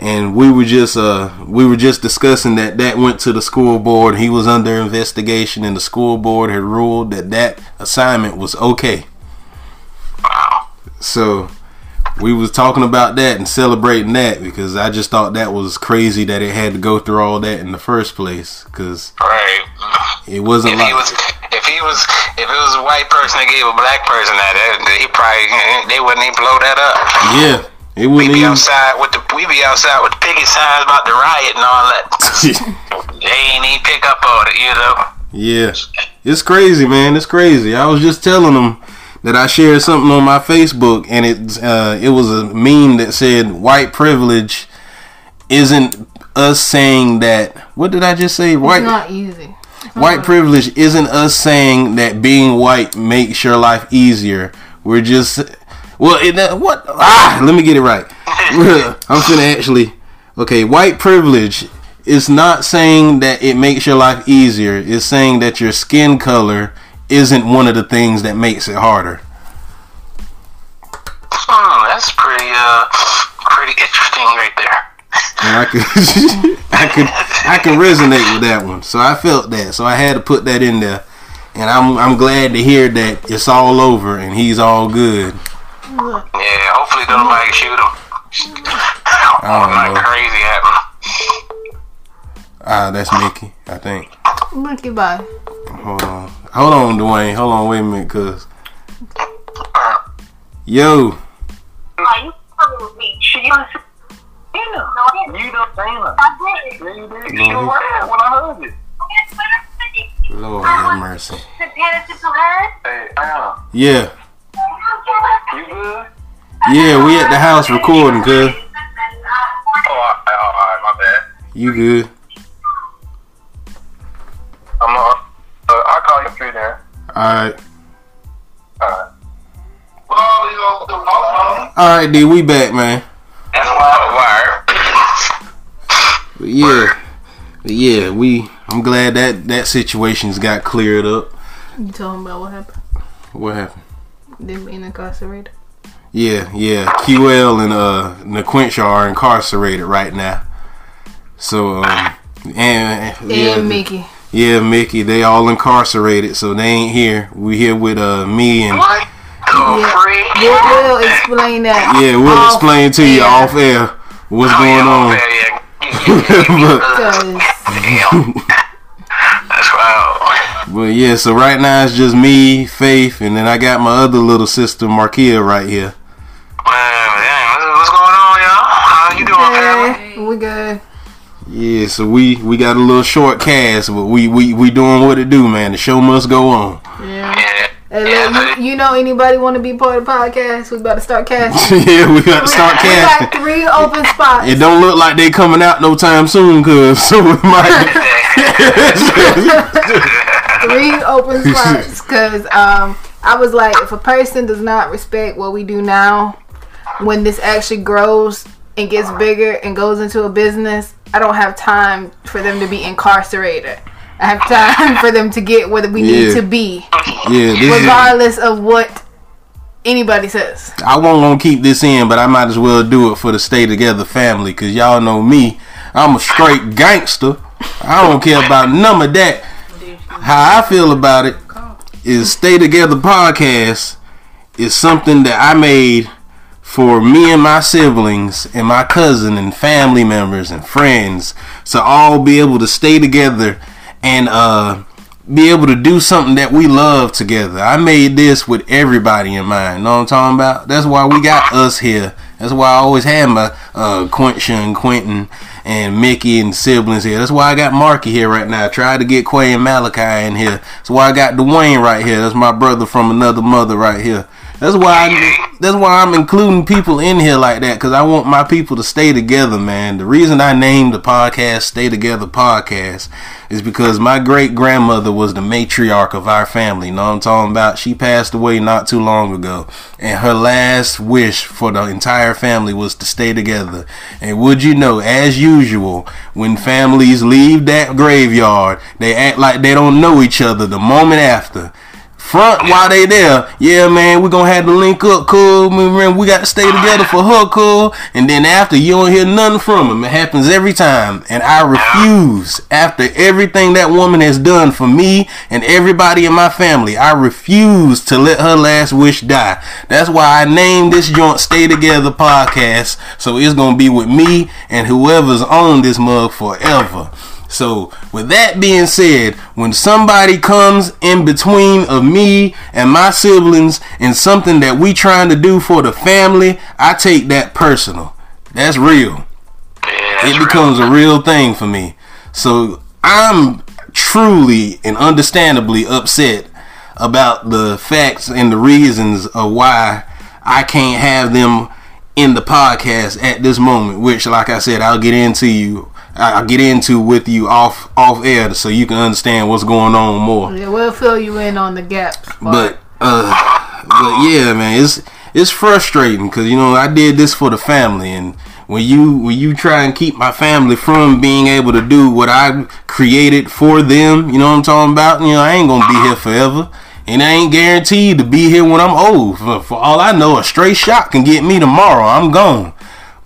[SPEAKER 1] And we were just uh we were just discussing that that went to the school board. He was under investigation and the school board had ruled that that assignment was okay.
[SPEAKER 4] Wow.
[SPEAKER 1] So we was talking about that and celebrating that because I just thought that was crazy that it had to go through all that in the first place cuz
[SPEAKER 4] Right.
[SPEAKER 1] it wasn't
[SPEAKER 4] If
[SPEAKER 1] like
[SPEAKER 4] he was, if he was, if it was a white person that gave a black person that, that he probably they wouldn't even blow that up.
[SPEAKER 1] yeah, it
[SPEAKER 4] We be
[SPEAKER 1] even
[SPEAKER 4] outside with the we be outside with the picket signs about the riot and all that. [laughs] they ain't even pick up on it, you know.
[SPEAKER 1] Yeah, it's crazy, man. It's crazy. I was just telling them that I shared something on my Facebook, and it uh, it was a meme that said white privilege isn't us saying that. What did I just say?
[SPEAKER 2] It's
[SPEAKER 1] White
[SPEAKER 2] not easy.
[SPEAKER 1] white privilege isn't us saying that being white makes your life easier. We're just well, it, uh, what? Ah, let me get it right. I'm finna actually. Okay, white privilege is not saying that it makes your life easier. It's saying that your skin color isn't one of the things that makes it harder.
[SPEAKER 4] Hmm, that's pretty uh pretty interesting right there.
[SPEAKER 1] And [laughs] I could, I could, I can resonate with that one. So I felt that. So I had to put that in there. And I'm, I'm glad to hear that it's all over and he's all good.
[SPEAKER 4] Yeah, hopefully nobody shoot him.
[SPEAKER 1] I don't
[SPEAKER 4] Like
[SPEAKER 1] know.
[SPEAKER 4] crazy happening.
[SPEAKER 1] Ah, that's Mickey, I think.
[SPEAKER 2] Look at bye.
[SPEAKER 1] Hold on. Hold on, Dwayne. Hold on, wait a minute, cuz. Yo.
[SPEAKER 5] Are you coming with me? She you done seen her. No, I didn't. You done seen her. I did. Yeah, you did. She
[SPEAKER 1] Mhm.
[SPEAKER 5] when I heard it.
[SPEAKER 1] Lord have mercy.
[SPEAKER 5] Hey, Anna,
[SPEAKER 1] Yeah.
[SPEAKER 5] You good?
[SPEAKER 1] Yeah, we at the house recording, good.
[SPEAKER 5] Oh, all right, all right, my bad.
[SPEAKER 1] You good.
[SPEAKER 5] I'm uh, uh I'll call you through there.
[SPEAKER 1] Alright.
[SPEAKER 5] All right. Well, you know.
[SPEAKER 1] Alright, D, we back, man.
[SPEAKER 4] That's wild.
[SPEAKER 1] But yeah. But yeah, we I'm glad that that situation's got cleared up.
[SPEAKER 2] You told him about what happened.
[SPEAKER 1] What happened?
[SPEAKER 2] Them being incarcerated.
[SPEAKER 1] Yeah, yeah. QL and uh Naquincha are incarcerated right now. So um and yeah,
[SPEAKER 2] and Mickey.
[SPEAKER 1] yeah, Mickey, they all incarcerated, so they ain't here. We here with uh me and
[SPEAKER 4] What?
[SPEAKER 2] Yeah.
[SPEAKER 4] free.
[SPEAKER 2] We'll, we'll explain that.
[SPEAKER 1] yeah, we'll
[SPEAKER 2] off
[SPEAKER 1] explain to you
[SPEAKER 2] air.
[SPEAKER 1] off air what's
[SPEAKER 4] Oh,
[SPEAKER 1] going
[SPEAKER 4] yeah, [laughs]
[SPEAKER 1] on.
[SPEAKER 4] Yeah, yeah. Yeah, yeah, yeah.
[SPEAKER 1] But-
[SPEAKER 2] Cause
[SPEAKER 4] That's wild.
[SPEAKER 1] But yeah, so right now it's just me, Faith, and then I got my other little sister, Markia, right here.
[SPEAKER 4] Man, dang, what's, what's going on, y'all? How you doing, family?
[SPEAKER 2] We good.
[SPEAKER 1] Yeah, so we we got a little short cast, but we we we doing what it do, man. The show must go on.
[SPEAKER 2] Yeah.
[SPEAKER 4] Yeah.
[SPEAKER 2] Hey,
[SPEAKER 4] Yeah,
[SPEAKER 2] look, you, you know anybody want to be part of the podcast? We about to start [laughs] casting.
[SPEAKER 1] yeah, we got to start
[SPEAKER 2] we got
[SPEAKER 1] casting.
[SPEAKER 2] three open spots.
[SPEAKER 1] It don't look like they coming out no time soon, cause [laughs] so we might. [laughs]
[SPEAKER 2] three [laughs] open spots because um, I was like, if a person does not respect what we do now, when this actually grows and gets bigger and goes into a business, I don't have time for them to be incarcerated. I have time for them to get where we
[SPEAKER 1] Yeah.
[SPEAKER 2] need to be,
[SPEAKER 1] yeah, this is.
[SPEAKER 2] regardless of what anybody says.
[SPEAKER 1] I won't gonna keep this in, but I might as well do it for the Stay Together family, cause y'all know me. I'm a straight gangster. I don't care about none of that. How I feel about it is Stay Together podcast is something that I made for me and my siblings and my cousin and family members and friends to all be able to stay together and uh be able to do something that we love together. I made this with everybody in mind. Know what I'm talking about? That's why we got us here. That's why I always had my uh Quentin and Quentin and Mickey and siblings here. That's why I got Marky here right now. I tried to get Quay and Malachi in here. That's why I got Dwayne right here. That's my brother from another mother right here. That's why I, that's why I'm including people in here like that because I want my people to stay together, man. The reason I named the podcast "Stay Together Podcast" is because my great grandmother was the matriarch of our family. You know what I'm talking about? She passed away not too long ago, and her last wish for the entire family was to stay together. And would you know, as usual, when families leave that graveyard, they act like they don't know each other the moment after front while they there. Yeah, man, we gonna have to link up, cool. We got to stay together for her, cool. And then after, you don't hear nothing from him. It happens every time. And I refuse, after everything that woman has done for me and everybody in my family, I refuse to let her last wish die. That's why I named this joint Stay Together Podcast. So it's gonna be with me and whoever's on this mug forever. So, with that being said, when somebody comes in between of me and my siblings and something that we trying to do for the family, I take that personal. That's real.
[SPEAKER 4] Yeah,
[SPEAKER 1] It becomes a real thing for me. So, I'm truly and understandably upset about the facts and the reasons of why I can't have them in the podcast at this moment, which like I said, I'll get into you I'll get into with you off off air so you can understand what's going on more.
[SPEAKER 2] Yeah, we'll fill you in on the gaps.
[SPEAKER 1] But uh but yeah, man, it's it's frustrating cuz you know, I did this for the family and when you when you try and keep my family from being able to do what I created for them, you know what I'm talking about? You know, I ain't going to be here forever. And I ain't guaranteed to be here when I'm old. For, for all I know, a straight shot can get me tomorrow. I'm gone.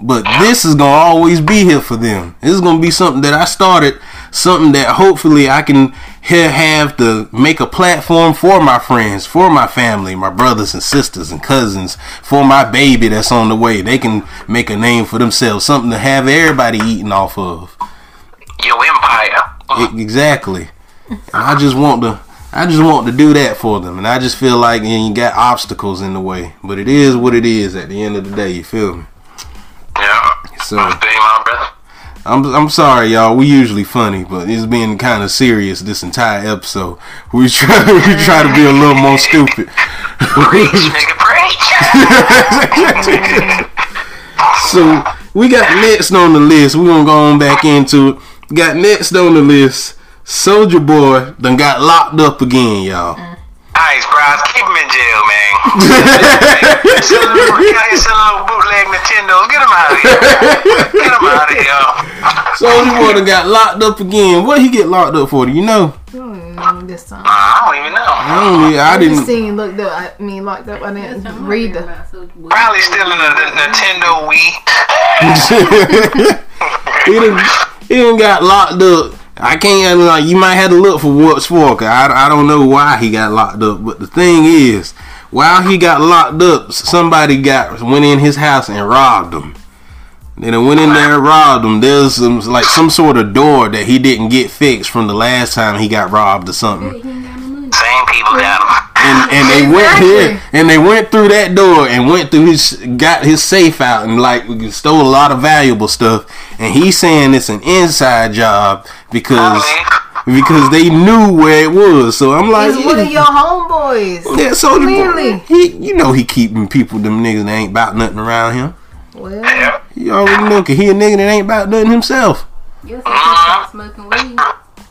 [SPEAKER 1] But this is gonna always be here for them. This is gonna be something that I started, something that hopefully I can here have to make a platform for my friends, for my family, my brothers and sisters and cousins, for my baby that's on the way. They can make a name for themselves, something to have everybody eating off of.
[SPEAKER 4] Your empire.
[SPEAKER 1] Exactly. And I just want to I just want to do that for them. And I just feel like you got obstacles in the way. But it is what it is at the end of the day, you feel me?
[SPEAKER 4] Yeah.
[SPEAKER 1] So
[SPEAKER 4] Big my brother.
[SPEAKER 1] I'm I'm sorry, y'all. We usually funny, but it's been kind of serious this entire episode. We try [laughs] we try to be a little more stupid. [laughs]
[SPEAKER 4] Preach, nigga, preach. [laughs]
[SPEAKER 1] so we got next on the list. We gonna go on back into it. Got next on the list. Soulja Boy done got locked up again, y'all.
[SPEAKER 4] Ice, bros, keep him in jail, man. Sell a little, he out here selling little bootleg Nintendo. Get him out of here. Get him out of here.
[SPEAKER 1] Soulja Boy done got locked up again. What he get locked up for? Do you know?
[SPEAKER 2] I don't even know this time.
[SPEAKER 4] I don't even know.
[SPEAKER 1] I don't. e- I
[SPEAKER 2] I just
[SPEAKER 1] didn't.
[SPEAKER 2] seen looked up. I mean locked up. I didn't read the.
[SPEAKER 4] Probably stealing a, a Nintendo Wii. [laughs]
[SPEAKER 1] he done, he done got locked up. I can't like you might have to look for what's for. Cause I, I don't know why he got locked up. But the thing is, while he got locked up, somebody got went in his house and robbed him. They done went in there and robbed him. There's some like some sort of door that he didn't get fixed from the last time he got robbed or something.
[SPEAKER 4] same people got him.
[SPEAKER 1] and, and they went here and they went through that door and went through his got his safe out and like stole a lot of valuable stuff and he's saying it's an inside job because because they knew where it was so i'm like
[SPEAKER 2] He's one of your homeboys.
[SPEAKER 1] yeah so
[SPEAKER 2] Clearly.
[SPEAKER 1] he you know he keeping people them niggas that ain't about nothing around him
[SPEAKER 2] Well,
[SPEAKER 4] Yeah.
[SPEAKER 1] You already know 'cause he a nigga that ain't about nothing himself
[SPEAKER 3] You said you stop smoking weed.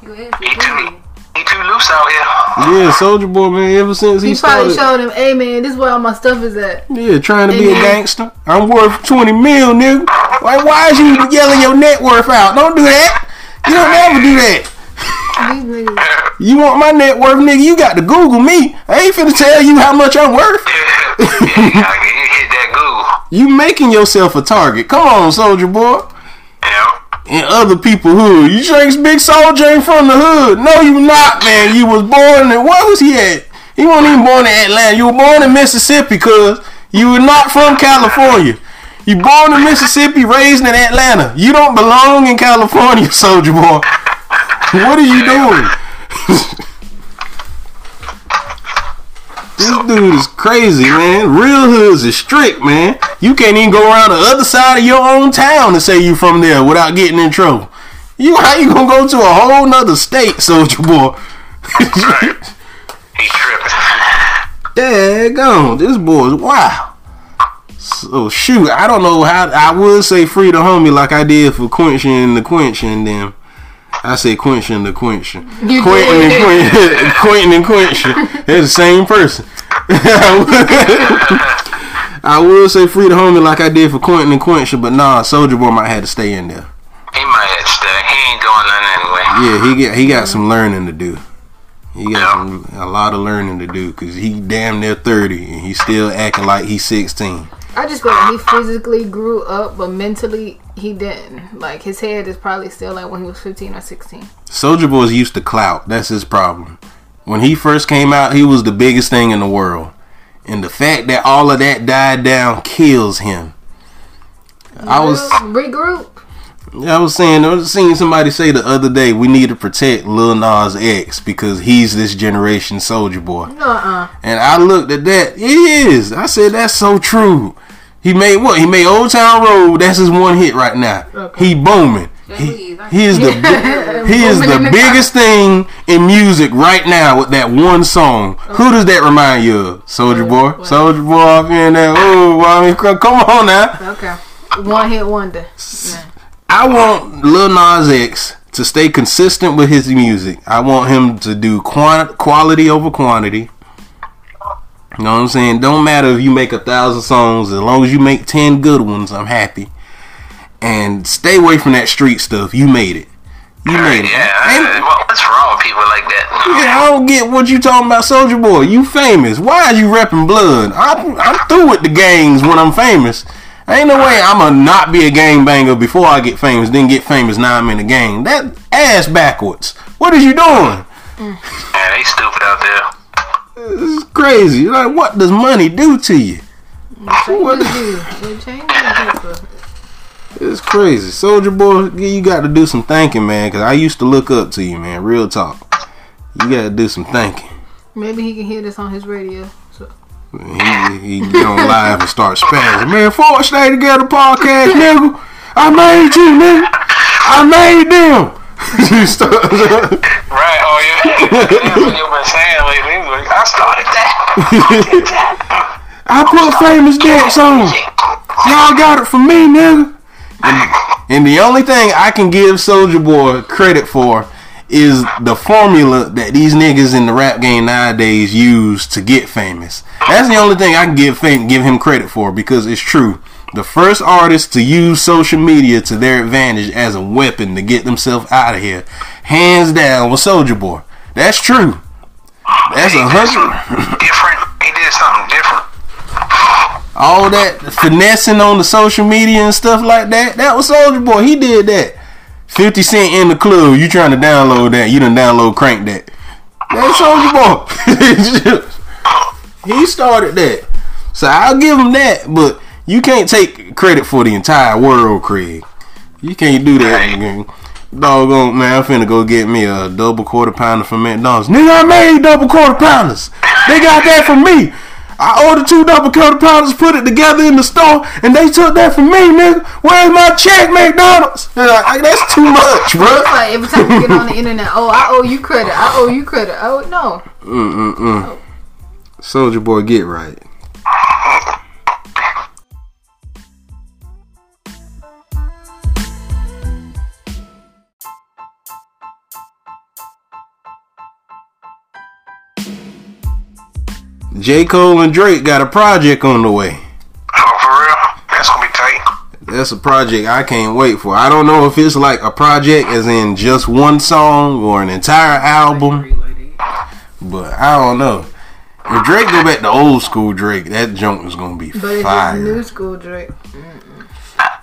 [SPEAKER 3] You asked
[SPEAKER 4] He too, he too loose out here.
[SPEAKER 1] yeah Soulja Boy man ever since he,
[SPEAKER 2] he probably
[SPEAKER 1] started
[SPEAKER 2] showed him, hey man, this is where all my stuff is at.
[SPEAKER 1] Yeah, trying to be a
[SPEAKER 2] Mhm.
[SPEAKER 1] gangster. I'm worth 20 mil, nigga. Like, why is you yelling your net worth out? Don't do that. You don't ever do that.
[SPEAKER 2] These niggas.
[SPEAKER 1] You want my net worth, nigga? You got to Google me. I ain't finna tell you how much I'm worth. [laughs]
[SPEAKER 4] yeah, you gotta get, you hit that Google.
[SPEAKER 1] You making yourself a target. Come on, Soulja Boy.
[SPEAKER 4] Yeah.
[SPEAKER 1] And other people hood. You drinks big soldier ain't from the hood. No, you not, man. You was born in where was he at? He wasn't even born in Atlanta. You were born in Mississippi, cause you were not from California. You born in Mississippi, raised in Atlanta. You don't belong in California, [laughs] Soulja Boy. What are you doing? [laughs] this dude is crazy, man. Real hoods is strict, man. You can't even go around the other side of your own town to say you from there without getting in trouble. You how you gonna go to a whole nother state, [laughs] Soulja Boy?
[SPEAKER 4] He tripping.
[SPEAKER 1] Daggone, this boy's wow. So shoot, I don't know how I would say free the homie like I did for quenching the quenching them. I say quenching the quenching.
[SPEAKER 2] You
[SPEAKER 1] Quentin and
[SPEAKER 2] did.
[SPEAKER 1] Quentin, [laughs] Quentin and quenching. They're the same person. I will say free the homie like I did for Quentin and quenching, but nah, Soulja Boy might have to stay in there.
[SPEAKER 4] He might have to stay. He ain't doing nothing anyway.
[SPEAKER 1] Yeah, he get he got some learning to do. He got some, a lot of learning to do because he damn near thirty and he's still acting like he's sixteen.
[SPEAKER 2] I just feel like he physically grew up, but mentally he didn't. Like his head is probably still like when he was fifteen or sixteen.
[SPEAKER 1] Soulja Boy's used to clout. That's his problem. When he first came out, he was the biggest thing in the world. And the fact that all of that died down kills him. I was
[SPEAKER 2] regroup.
[SPEAKER 1] I was saying I was seeing somebody say the other day we need to protect Lil Nas X because he's this generation Soulja Boy.
[SPEAKER 2] Uh
[SPEAKER 1] And I looked at that. It is. I said that's so true. He made what? He made Old Town Road. That's his one hit right now.
[SPEAKER 2] Okay.
[SPEAKER 1] He booming. He, he is [laughs] the he is the biggest thing in music right now with that one song. Who does that remind you of? Soulja Boy. Soulja Boy off in there. Oh, I mean, come on now.
[SPEAKER 2] Okay. One hit wonder. Yeah.
[SPEAKER 1] I want Lil Nas X to stay consistent with his music. I want him to do quant- quality over quantity. You know what I'm saying? Don't matter if you make a thousand songs, as long as you make ten good ones, I'm happy. And stay away from that street stuff. You made it. You made it.
[SPEAKER 4] Yeah.
[SPEAKER 1] Ain't-
[SPEAKER 4] well, what's wrong with people like that?
[SPEAKER 1] yeah, I don't get what you talking about, Soulja Boy. You famous. Why are you repping blood? I'm, I'm through with the gangs when I'm famous. Ain't no way I'm gonna not be a gang banger before I get famous, then get famous now I'm in the gang. That ass backwards. What is you doing?
[SPEAKER 4] Yeah, they stupid out there.
[SPEAKER 1] This is crazy. Like, what does money do to you? What?
[SPEAKER 2] Changes you. It changes people.
[SPEAKER 1] It's crazy. Soulja Boy, you got to do some thinking, man, because I used to look up to you, man. Real talk. You got to do some thinking.
[SPEAKER 2] Maybe he can hear this on his radio. So
[SPEAKER 1] He, he get on live and start spazzing. Man, Ford Stay Together podcast, nigga. I made you, nigga. I made them. [laughs] You start-
[SPEAKER 4] Right, oh yeah. That's what you've been saying lately. Like, I started that. [laughs]
[SPEAKER 1] I put famous dance on. Y'all got it from me, nigga. And, and the only thing I can give Soulja Boy credit for is the formula that these niggas in the rap game nowadays use to get famous. That's the only thing I can give fam- give him credit for because it's true. The first artist to use social media to their advantage as a weapon to get themselves out of here, hands down, was Soulja Boy. That's true. That's a hundred. All that finessing on the social media and stuff like that. That was Soulja Boy. He did that. 50 Cent in the club. You trying to download that. You done download Crank that. That's Soulja Boy. [laughs] he started that. So I'll give him that. But you can't take credit for the entire world, Craig. You can't do that.
[SPEAKER 4] Right.
[SPEAKER 1] Doggone man, I'm finna go get me a double quarter pounder from McDonald's. Nigga, I made double quarter pounders. They got that from me. I ordered two double quarter pounders, put it together in the store, and they took that from me, nigga. Where's my check, McDonald's? Like, that's too much, bro.
[SPEAKER 2] It's like every time you get on the internet, oh, I owe you credit. I owe you credit. Oh no.
[SPEAKER 1] Mm-mm-mm. Oh. Soulja Boy, get right. J. Cole and Drake got a project on the way.
[SPEAKER 4] Oh, for real? That's gonna be tight.
[SPEAKER 1] That's a project I can't wait for. I don't know if it's like a project as in just one song or an entire album, but I don't know. If Drake go back to old school Drake, that junk is gonna be
[SPEAKER 2] But it's
[SPEAKER 1] fire.
[SPEAKER 2] just new school Drake.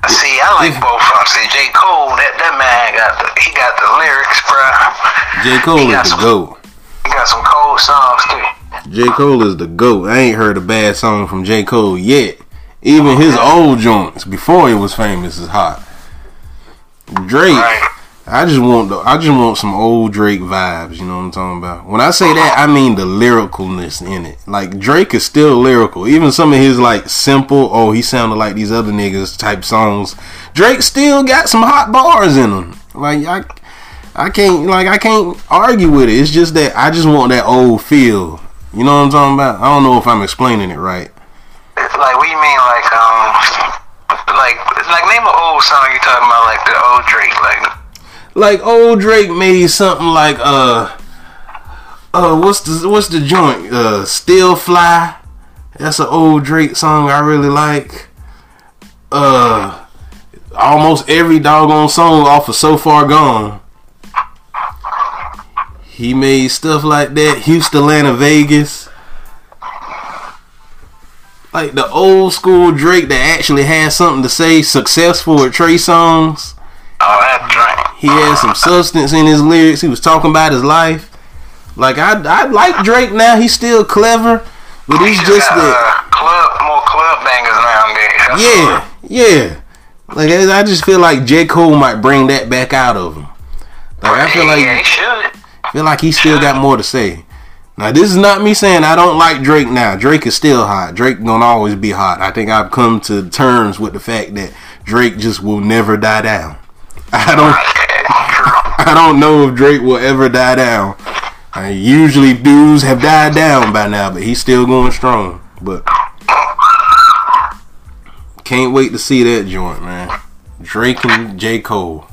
[SPEAKER 4] See, I like both of them. See, J. Cole, that, that man got the, he got the lyrics, bruh.
[SPEAKER 1] J. Cole
[SPEAKER 4] He got
[SPEAKER 1] is the
[SPEAKER 4] some-
[SPEAKER 1] GOAT.
[SPEAKER 4] He got some cold songs, too.
[SPEAKER 1] J. Cole is the GOAT. I ain't heard a bad song from J. Cole yet. Even his old joints before he was famous is hot. Drake. I just want the, I just want some old Drake vibes. You know what I'm talking about? When I say that, I mean the lyricalness in it. Like Drake is still lyrical. Even some of his like simple, oh he sounded like these other niggas type songs. Drake still got some hot bars in them. Like I, I can't like I can't argue with it. It's just that I just want that old feel. You know what I'm talking about? I don't know if I'm explaining it right.
[SPEAKER 4] It's Like, we mean, like, um, like, like, name an old song you talking about, like the old Drake, like,
[SPEAKER 1] like old Drake made something like uh uh what's the what's the joint uh Still Fly. That's an old Drake song I really like. Uh almost every doggone song off of So Far Gone. He made stuff like that. Houston, Atlanta, Vegas. Like the old school Drake that actually had something to say, successful with Trey Songz.
[SPEAKER 4] oh, that Drake.
[SPEAKER 1] He had some substance in his lyrics. He was talking about his life. Like I, I like Drake now. He's still clever, but
[SPEAKER 4] He
[SPEAKER 1] he's
[SPEAKER 4] just
[SPEAKER 1] that.
[SPEAKER 4] uh, club, more club bangers. That's all.
[SPEAKER 1] Yeah, yeah. Like I I just feel like J Cole might bring that back out of him. Like I feel like
[SPEAKER 4] yeah, he should.
[SPEAKER 1] Feel like he still got more to say. Now this is not me saying I don't like Drake now. Drake is still hot. Drake gonna always be hot. I think I've come to terms with the fact that Drake just will never die down. [laughs] I don't. [laughs] I don't know if Drake will ever die down. I usually dudes have died down by now, but he's still going strong. But can't wait to see that joint, man. Drake and J. Cole.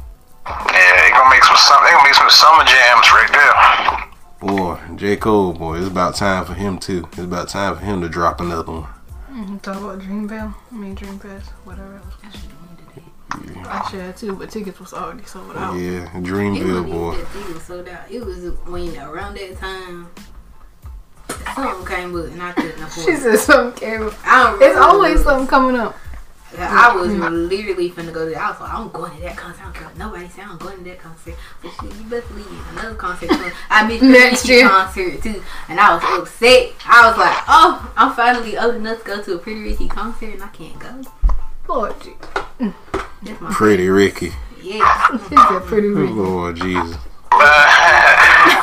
[SPEAKER 4] Yeah, they gonna make some, some, they gonna make some summer jams right there.
[SPEAKER 1] Boy, J. Cole, boy, it's about time for him too. It's about time for him to drop another one.
[SPEAKER 2] You talk about Dreamville? I mean Dream Pass, whatever. Else. I should have too, but tickets was already sold out.
[SPEAKER 1] Yeah, Dreamville,
[SPEAKER 3] wasn't
[SPEAKER 1] boy.
[SPEAKER 3] even that thing was sold out. It was when around that time something came up and I couldn't [laughs] afford
[SPEAKER 2] She said something came.
[SPEAKER 3] I don't
[SPEAKER 2] It's always
[SPEAKER 3] what it was.
[SPEAKER 2] something coming up.
[SPEAKER 3] I was literally finna go to the house. I'm going to that concert. I don't care what nobody say. I'm going to that concert. But shit, you better leave. Another concert. I missed the
[SPEAKER 2] Next
[SPEAKER 3] Nicki
[SPEAKER 2] year.
[SPEAKER 3] concert too, and I was upset. I was like, oh, I'm finally old enough to go to a Pretty Ricky concert, and I can't go.
[SPEAKER 2] Lord, gee. Mm.
[SPEAKER 3] That's my
[SPEAKER 1] Pretty Ricky.
[SPEAKER 3] yeah. [laughs]
[SPEAKER 2] She pretty Ricky.
[SPEAKER 1] Lord Jesus. [laughs]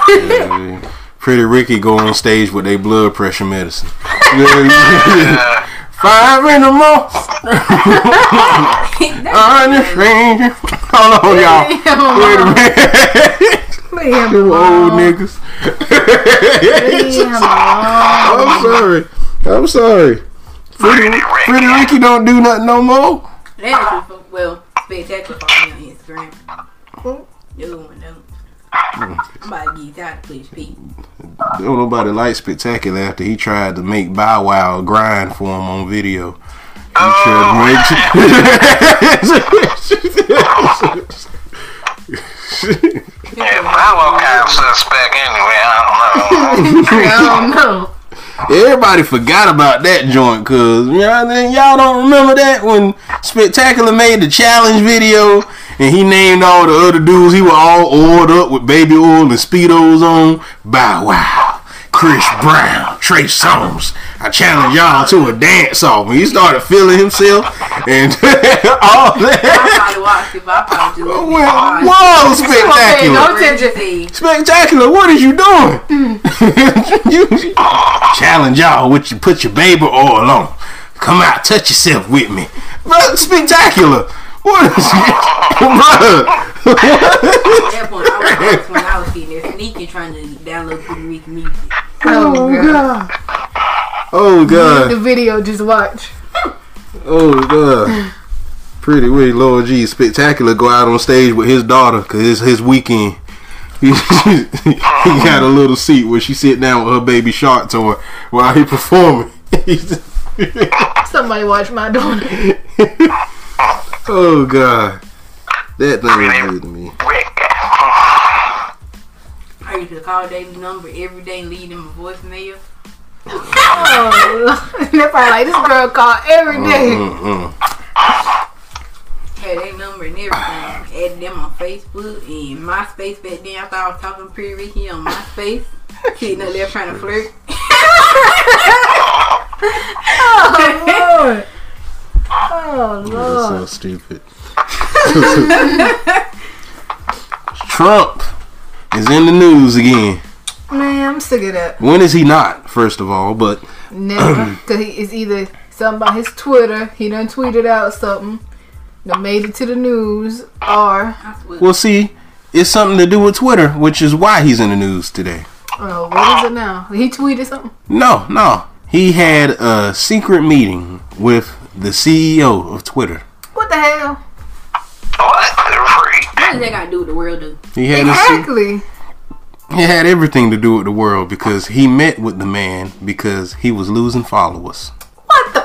[SPEAKER 1] Yeah, Pretty Ricky go on stage with their blood pressure medicine. [laughs] Five in the morning. On the train. Hold on, y'all. [laughs] Wait a minute.
[SPEAKER 2] Him
[SPEAKER 1] Them old niggas.
[SPEAKER 2] Alone. [laughs]
[SPEAKER 1] I'm sorry. I'm sorry. Pretty,
[SPEAKER 4] Pretty Ricky.
[SPEAKER 1] Don't do nothing no more.
[SPEAKER 3] That was well spectacular for me on Instagram. The other one though. I'm about to get tired of Push P.
[SPEAKER 1] Don't nobody like spectacular after he tried to make Bow Wow grind for him on video. He tried to make.
[SPEAKER 4] Yeah, Bow Wow kind of suspect anyway. I don't know.
[SPEAKER 2] I don't know. [laughs]
[SPEAKER 1] Everybody forgot about that joint, cause you know, then y'all don't remember that when Spectacular made the challenge video and he named all the other dudes. He were all oiled up with baby oil and speedos on. Bow wow, Chris Brown, Trey Songz. I challenge y'all to a dance off. When he started feeling himself and [laughs] all
[SPEAKER 3] I
[SPEAKER 1] that.
[SPEAKER 3] probably watched it, but I probably just
[SPEAKER 1] Well, [laughs] whoa,
[SPEAKER 2] paying no
[SPEAKER 1] spectacular.
[SPEAKER 2] attention.
[SPEAKER 1] Spectacular, what is you doing? [laughs] you, challenge y'all with you put your baby oil on. Come out, touch yourself with me. Spectacular. What is Bruh.
[SPEAKER 3] At that point, I was lost when I was sitting there sneaking trying to download Puerto Rican music.
[SPEAKER 2] Oh, oh god.
[SPEAKER 1] Oh god.
[SPEAKER 2] The video, just watch.
[SPEAKER 1] Oh god. Pretty Willie Lord G spectacular go out on stage with his daughter because it's his weekend. He, [laughs] he got a little seat where she sit down with her baby shark toy while he performing. [laughs]
[SPEAKER 2] Somebody watch my daughter. [laughs]
[SPEAKER 1] oh god, that thing was good to me. [sighs]
[SPEAKER 3] I used to call Davy's number every day and leave him a voicemail.
[SPEAKER 2] Oh, [laughs] they're probably like, this girl call every day.
[SPEAKER 1] Mm-mm.
[SPEAKER 3] Had their number and everything. Added them on Facebook and MySpace back then. I thought I was talking pretty Ricky on MySpace. Sitting up there trying to flirt. [laughs] [laughs]
[SPEAKER 2] Oh Lord. Oh
[SPEAKER 1] That's
[SPEAKER 2] Lord.
[SPEAKER 1] so stupid. [laughs] Trump is in the news again.
[SPEAKER 2] Man, I'm sick of that.
[SPEAKER 1] When is he not? First of all, but [clears throat]
[SPEAKER 2] Never. Because he it's either something about his Twitter, he done tweeted out something that made it to the news, or
[SPEAKER 1] we'll see. It's something to do with Twitter, which is why he's in the news today.
[SPEAKER 2] oh, what is it now? He tweeted something?
[SPEAKER 1] No, no. He had a secret meeting with the CEO of Twitter.
[SPEAKER 2] What the hell?
[SPEAKER 4] What the freak?
[SPEAKER 3] What does that got to do with the world, though?
[SPEAKER 1] He had a se-
[SPEAKER 2] Exactly.
[SPEAKER 1] It had everything to do with the world because he met with the man because he was losing followers.
[SPEAKER 2] What the?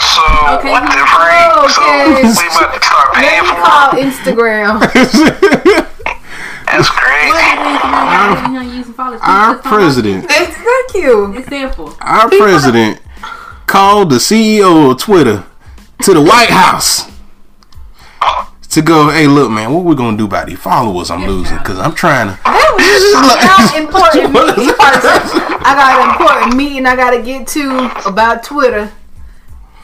[SPEAKER 4] So,
[SPEAKER 3] Okay.
[SPEAKER 4] what the freak?
[SPEAKER 2] Oh, okay.
[SPEAKER 4] So, we about to start
[SPEAKER 2] Let
[SPEAKER 4] paying
[SPEAKER 2] me
[SPEAKER 4] for
[SPEAKER 2] call
[SPEAKER 4] it?
[SPEAKER 2] Instagram. [laughs]
[SPEAKER 4] That's crazy.
[SPEAKER 3] What is it? using followers?
[SPEAKER 1] Our president,
[SPEAKER 2] thank you.
[SPEAKER 3] It's simple.
[SPEAKER 1] our president called the CEO of Twitter to the White House to go, hey, look, man, what we gonna do about these followers I'm losing? Because I'm trying to.
[SPEAKER 2] That was an important [laughs] meeting. I got an important meeting I gotta get to about Twitter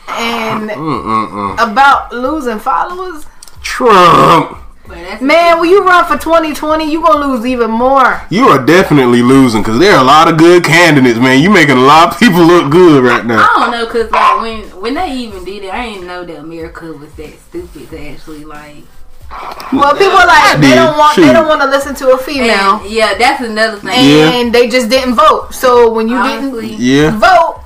[SPEAKER 2] and
[SPEAKER 1] Mm-mm-mm.
[SPEAKER 2] about losing followers.
[SPEAKER 1] Trump,
[SPEAKER 2] Man, when you run for 2020, you gonna lose even more.
[SPEAKER 1] you are definitely losing because there are a lot of good candidates, man. You making a lot of people look good right now.
[SPEAKER 3] I don't know, cause like when when they even did it, I didn't know that America was that stupid to actually like.
[SPEAKER 2] Well, people are like they don't want they don't want to listen to a female,
[SPEAKER 3] And, yeah, that's another thing.
[SPEAKER 1] Yeah.
[SPEAKER 2] and they just didn't vote. So when you
[SPEAKER 3] Honestly,
[SPEAKER 2] didn't
[SPEAKER 1] Yeah.
[SPEAKER 2] vote,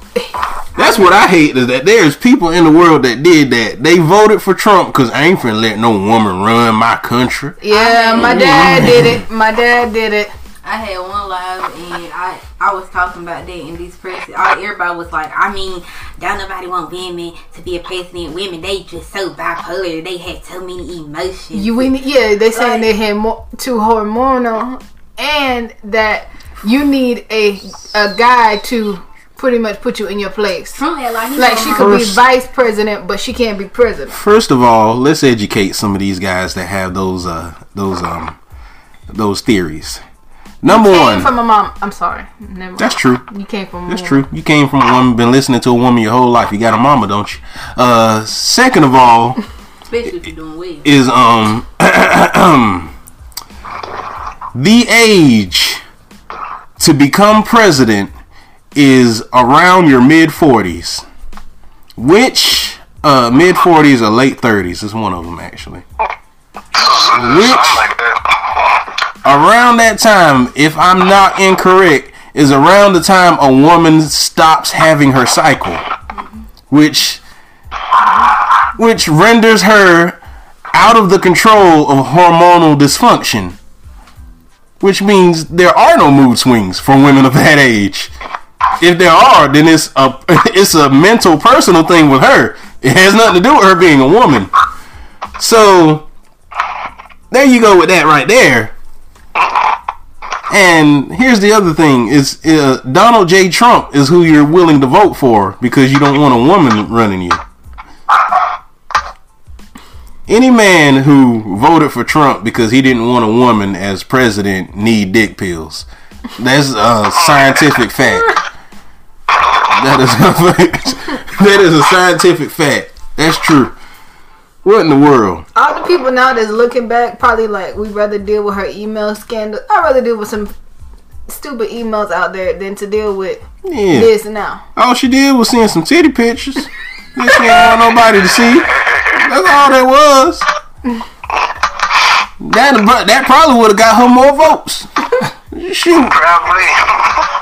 [SPEAKER 1] That's what I hate is that there's people in the world that did that. They voted for Trump because I ain't finna let no woman run my country.
[SPEAKER 2] yeah, my dad did it. [laughs] My dad did it.
[SPEAKER 3] I had one live and I I was talking about that in these press. All, everybody was like, I mean, don't nobody want women to be a president. Women, they just so bipolar. They had so many emotions.
[SPEAKER 2] You we need- yeah, they saying
[SPEAKER 3] Right.
[SPEAKER 2] they had more too hormonal, and that you need a a guy to pretty much put you in your place.
[SPEAKER 3] Trump like,
[SPEAKER 2] Like she
[SPEAKER 3] on
[SPEAKER 2] could be vice president, but she can't be president.
[SPEAKER 1] First of all, let's educate some of these guys that have those uh those um those theories. Number
[SPEAKER 2] Came
[SPEAKER 1] one,
[SPEAKER 2] from a mom. I'm sorry. Never
[SPEAKER 1] that's true.
[SPEAKER 2] You came from. a
[SPEAKER 1] That's
[SPEAKER 2] woman.
[SPEAKER 1] true. You came from a woman, been listening to a woman your whole life. You got a mama, don't you? Uh, second of all, [laughs]
[SPEAKER 3] especially if you're doing well.
[SPEAKER 1] is um [clears throat] the age to become president is around your mid 40s which uh mid 40s or late 30s is one of them actually
[SPEAKER 4] that.
[SPEAKER 1] around that time if i'm not incorrect is around the time a woman stops having her cycle which which renders her out of the control of hormonal dysfunction which means there are no mood swings for women of that age if there are then it's a [laughs] it's a mental personal thing with her it has nothing to do with her being a woman so there you go with that right there and here's the other thing: is uh, Donald J. Trump is who you're willing to vote for because you don't want a woman running you. Any man who voted for Trump because he didn't want a woman as president need dick pills. That's a scientific fact. [laughs] That is a that is a scientific fact. That's true. What in the world?
[SPEAKER 2] All the people now that's looking back probably like we'd rather deal with her email scandal. I'd rather deal with some stupid emails out there than to deal with
[SPEAKER 1] Yeah.
[SPEAKER 2] this now.
[SPEAKER 1] All she did was send some titty pictures. This she didn't want nobody to see. That's all that was. That that probably would have got her more votes. [laughs] Shoot.
[SPEAKER 4] Probably. [laughs]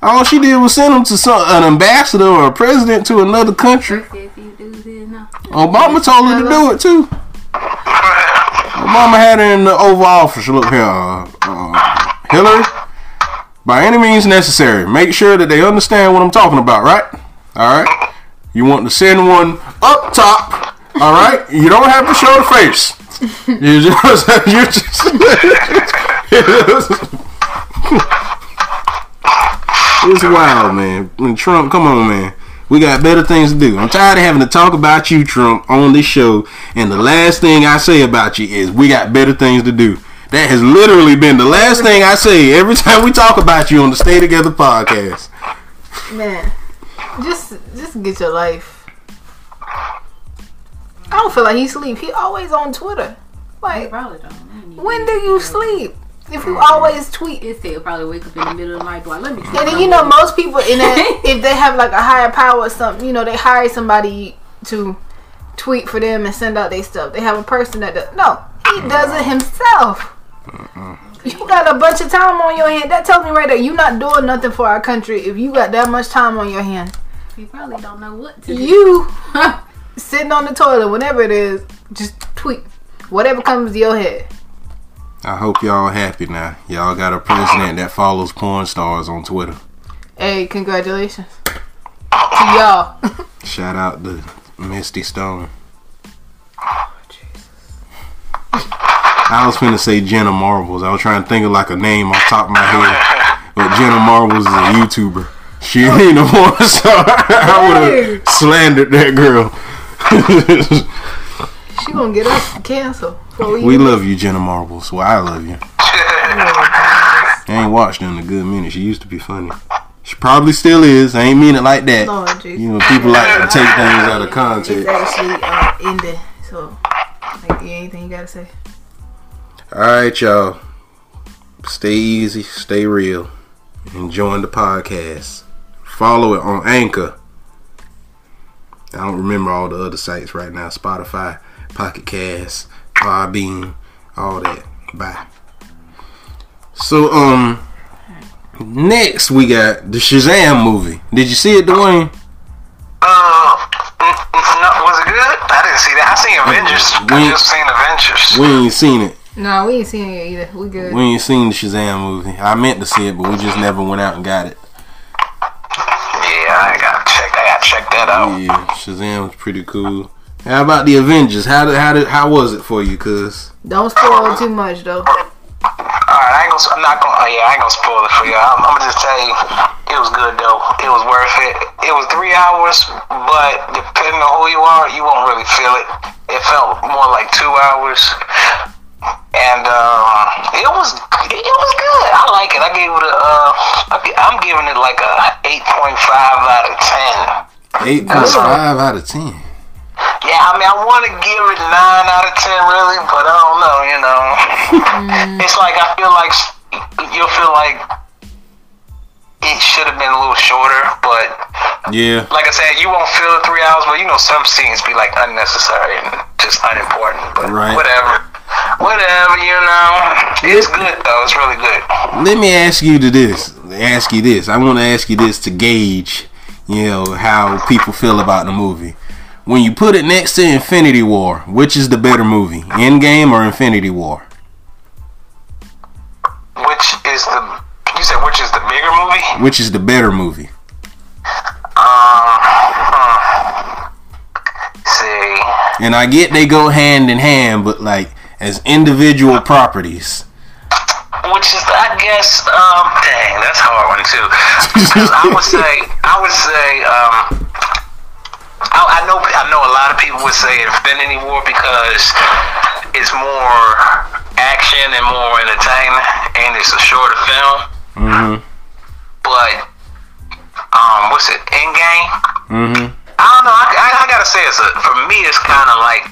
[SPEAKER 1] All she did was send them to some an ambassador or a president to another country.
[SPEAKER 3] Says these dudes is now.
[SPEAKER 1] Obama told her to do it too. Obama had her in the Oval Office. Look here, uh, uh, Hillary. By any means necessary, make sure that they understand what I'm talking about, right? All right. You want to send one up top. All right. You don't have to show the face. You just, [laughs] you just. [laughs] it's wild, man. And Trump, come on, man. We got better things to do. I'm tired of having to talk about you, Trump, on this show. And the last thing I say about you is we got better things to do. That has literally been the last thing I say every [laughs] time we talk about you on the Stay Together podcast.
[SPEAKER 2] Man, just just get your life. I don't feel like he sleep. He always on Twitter. Like,
[SPEAKER 3] probably don't. I ain't even-
[SPEAKER 2] when do you sleep? If you always tweet.
[SPEAKER 3] It said probably wake up in the middle of the night. Like, let me.
[SPEAKER 2] And then you know most people in that [laughs] if they have like a higher power or something, you know, they hire somebody to tweet for them and send out their stuff. They have a person that does no, he does it himself. Mm-hmm. You got a bunch of time on your hand. That tells me right there, you're not doing nothing for our country if you got that much time on your hand.
[SPEAKER 3] You probably don't know what to do.
[SPEAKER 2] You [laughs] sitting on the toilet, whatever it is, just tweet. Whatever comes to your head.
[SPEAKER 1] I hope y'all happy now. Y'all got a president that follows porn stars on Twitter.
[SPEAKER 2] Hey, congratulations. To y'all. [laughs]
[SPEAKER 1] Shout out to Misty Stone. Oh, Jesus. I was gonna say Jenna Marbles. I was trying to think of like a name off the top of my head. But Jenna Marbles is a YouTuber. She ain't a porn star. [laughs] I would have slandered that girl.
[SPEAKER 2] She gonna get us canceled.
[SPEAKER 1] We love you, Jenna Marbles. Well, I love you. [laughs] I ain't watched her in a good minute. She used to be funny. She probably still is. I ain't mean it like that.
[SPEAKER 2] Lord
[SPEAKER 1] You know, people like to take things out of context.
[SPEAKER 2] It's actually uh, ended. So, like, anything you gotta say?
[SPEAKER 1] All right, y'all. Stay easy, stay real, and join the podcast. Follow it on Anchor. I don't remember all the other sites right now. Spotify, Pocket Cast, Podbean, all that. Bye. So, um, next we got the Shazam movie. Did you see it, Dwayne?
[SPEAKER 4] Uh, n- n- no, was it good? I didn't see that. I seen Avengers.
[SPEAKER 1] We-
[SPEAKER 4] I just seen Avengers.
[SPEAKER 1] We ain't seen it.
[SPEAKER 2] No, we ain't seen it either. We good.
[SPEAKER 1] We ain't seen the Shazam movie. I meant to see it, but we just never went out and got it.
[SPEAKER 4] Yeah, I gotta check. I gotta check that out.
[SPEAKER 1] Yeah, Shazam was pretty cool. How about the Avengers? How did how did how was it for you? Cause
[SPEAKER 2] Don't spoil too much though.
[SPEAKER 4] Alright, I ain't gonna. I'm not gonna. Oh yeah, I ain't gonna spoil it for you. I'm, I'm gonna just tell you, it was good though. It was worth it. It was three hours, but depending on who you are, you won't really feel it. It felt more like two hours, and um, it was it was good. I like it. I gave it a. Uh, I'm giving it like a eight point five out of ten.
[SPEAKER 1] eight point five out of ten.
[SPEAKER 4] Yeah, I mean, I want to give it nine out of ten, really, but I don't know. You know, mm. [laughs] it's like I feel like you'll feel like it should have been a little shorter, but
[SPEAKER 1] Yeah,
[SPEAKER 4] like I said, you won't feel the three hours. But you know, some scenes be like unnecessary and just unimportant. But
[SPEAKER 1] Right.
[SPEAKER 4] whatever, whatever. You know, it's good though. It's really good.
[SPEAKER 1] let me ask you to this. Ask you this. I want to ask you this to gauge, you know, how people feel about the movie. When you put it next to Infinity War, which is the better movie, Endgame or Infinity War?
[SPEAKER 4] Which is the you said which is the bigger movie?
[SPEAKER 1] Which is the better movie?
[SPEAKER 4] Um, see.
[SPEAKER 1] And I get they go hand in hand, but like as individual properties.
[SPEAKER 4] Which is, I guess, um, dang, that's a hard one too. [laughs] I would say, I would say, um, I, I know, I know a lot of people would say Infinity War because it's more action and more entertainment, and it's a shorter film.
[SPEAKER 1] Mm-hmm.
[SPEAKER 4] But um, what's it? Endgame.
[SPEAKER 1] Mm-hmm.
[SPEAKER 4] I don't know. I, I, I gotta say, it's a, for me, it's kind of like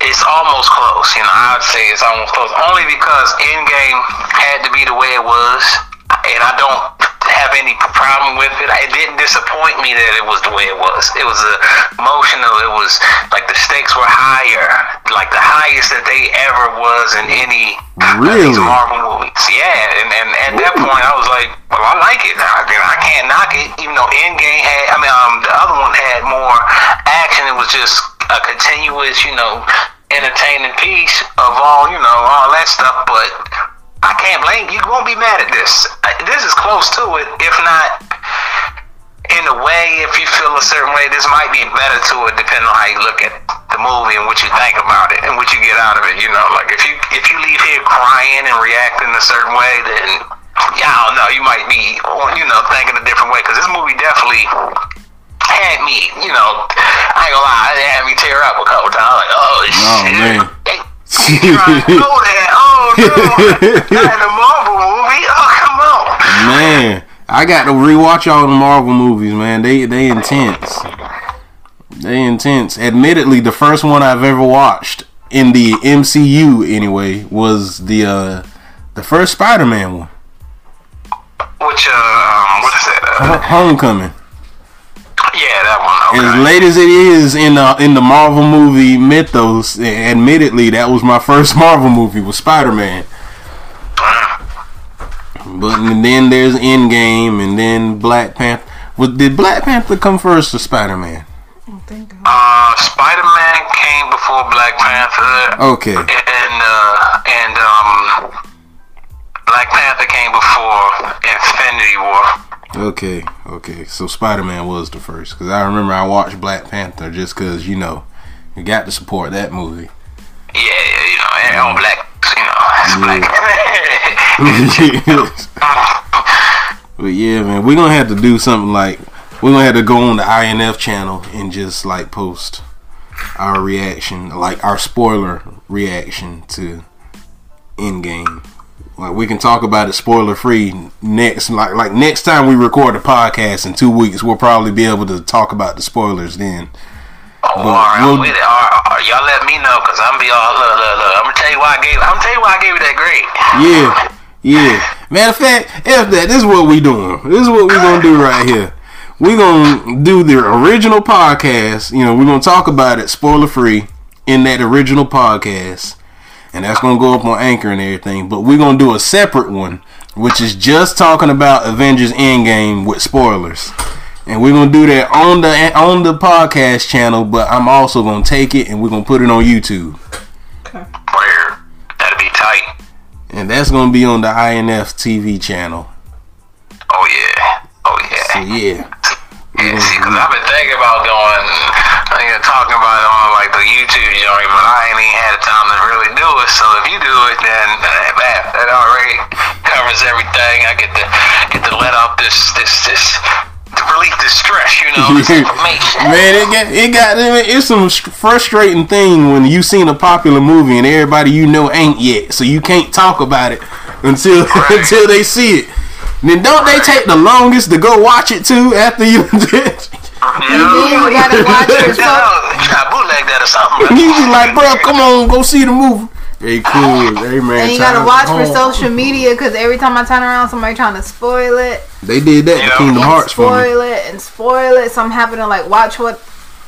[SPEAKER 4] it's almost close. You know, I would say it's almost close, only because Endgame had to be the way it was, and I don't have any problem with it. It didn't disappoint me that it was the way it was. It was emotional. It was like the stakes were higher, like the highest that they ever was in any of
[SPEAKER 1] Really?
[SPEAKER 4] these Marvel movies. Yeah, and, and at that point, I was like, well, I like it. I, I can't knock it, even though Endgame had. I mean, um, the other one had more action. It was just a continuous, you know, entertaining piece of all, you know, all that stuff. But I can't blame you. Won't be mad at this. This is close to it, if not in a way. If you feel a certain way, this might be better to it, depending on how you look at the movie and what you think about it and what you get out of it. You know, like if you if you leave here crying and reacting a certain way, then yeah, I don't know. You might be, you know, thinking a different way because this movie definitely had me. You know, I ain't gonna lie, it had me tear up a couple times. Like, oh, oh shit.
[SPEAKER 1] man.
[SPEAKER 4] They, they trying to know that. Oh no, [laughs] not in a Marvel movie. Oh come on.
[SPEAKER 1] Man, I got to rewatch all the Marvel movies, man. They they intense. They intense. Admittedly, the first one I've ever watched in the MCU anyway was the uh the first Spider-Man one,
[SPEAKER 4] Which uh, um, what is that? Uh,
[SPEAKER 1] Ho- Homecoming.
[SPEAKER 4] Yeah, that one.
[SPEAKER 1] As late as it is in the in the Marvel movie mythos, admittedly that was my first [laughs] Marvel movie was Spider-Man. But then there's Endgame, and then Black Panther. Well, did Black Panther come first or Spider-Man?
[SPEAKER 4] Uh, Spider Man came before Black Panther,
[SPEAKER 1] Okay.
[SPEAKER 4] and uh, and um, Black Panther came before Infinity War.
[SPEAKER 1] Okay, okay. So Spider Man was the first because I remember I watched Black Panther just because you know you got to support that movie.
[SPEAKER 4] Yeah, yeah, you know, and on black, you know, [laughs] it's black. [laughs]
[SPEAKER 1] but yeah, man, we're gonna have to do something like we're gonna have to go on the INF channel and just like post our reaction, like our spoiler reaction to Endgame. Like we can talk about it spoiler free next. Like like next time we record a podcast in two weeks, we'll probably be able to talk about the spoilers then.
[SPEAKER 4] Oh,
[SPEAKER 1] But
[SPEAKER 4] all right,
[SPEAKER 1] we'll-
[SPEAKER 4] I'm with it. All right, all right, y'all let me know, cause I'm be all look, look, look. I'm gonna tell you why I gave. I'm gonna tell you why I gave you that grade.
[SPEAKER 1] Yeah, yeah. Matter of fact, if that, this is what we doing. This is what we gonna do right here. We gonna do the original podcast. You know, we're gonna talk about it spoiler free in that original podcast, and that's gonna go up on Anchor and everything. But we're gonna do a separate one, which is just talking about Avengers Endgame with spoilers. And we're gonna do that on the on the podcast channel, but I'm also gonna take it and we're gonna put it on YouTube.
[SPEAKER 4] Where that'd be tight.
[SPEAKER 1] And that's gonna be on the INF TV channel.
[SPEAKER 4] Oh yeah. Oh yeah.
[SPEAKER 1] So yeah.
[SPEAKER 4] Yeah, see, cause I've been thinking about doing, know, talking about it on like the YouTube joint, but I ain't even had the time to really do it. So if you do it, then uh, that that already covers everything. I get to get to let off this this this to relieve this stress, you know, this [laughs] information.
[SPEAKER 1] Man, it got it got it's some frustrating thing when you seen a popular movie and everybody you know ain't yet, so you can't talk about it until [laughs]
[SPEAKER 4] Right.
[SPEAKER 1] until they see it. Then don't they take the longest to go watch it too after you [laughs] did?
[SPEAKER 4] You
[SPEAKER 2] then you gotta watch [laughs] it, so-
[SPEAKER 4] Try to bootleg that or something.
[SPEAKER 1] you be [laughs] like, bro, come on, go see the movie. Hey, cool. Hey, man.
[SPEAKER 2] And you gotta watch
[SPEAKER 1] to
[SPEAKER 2] for
[SPEAKER 1] home.
[SPEAKER 2] social media because every time I turn around, somebody trying to spoil it
[SPEAKER 1] They did that
[SPEAKER 4] Yeah.
[SPEAKER 1] Kingdom
[SPEAKER 2] and
[SPEAKER 1] Hearts for
[SPEAKER 2] spoil it and spoil it. So I'm having to like watch what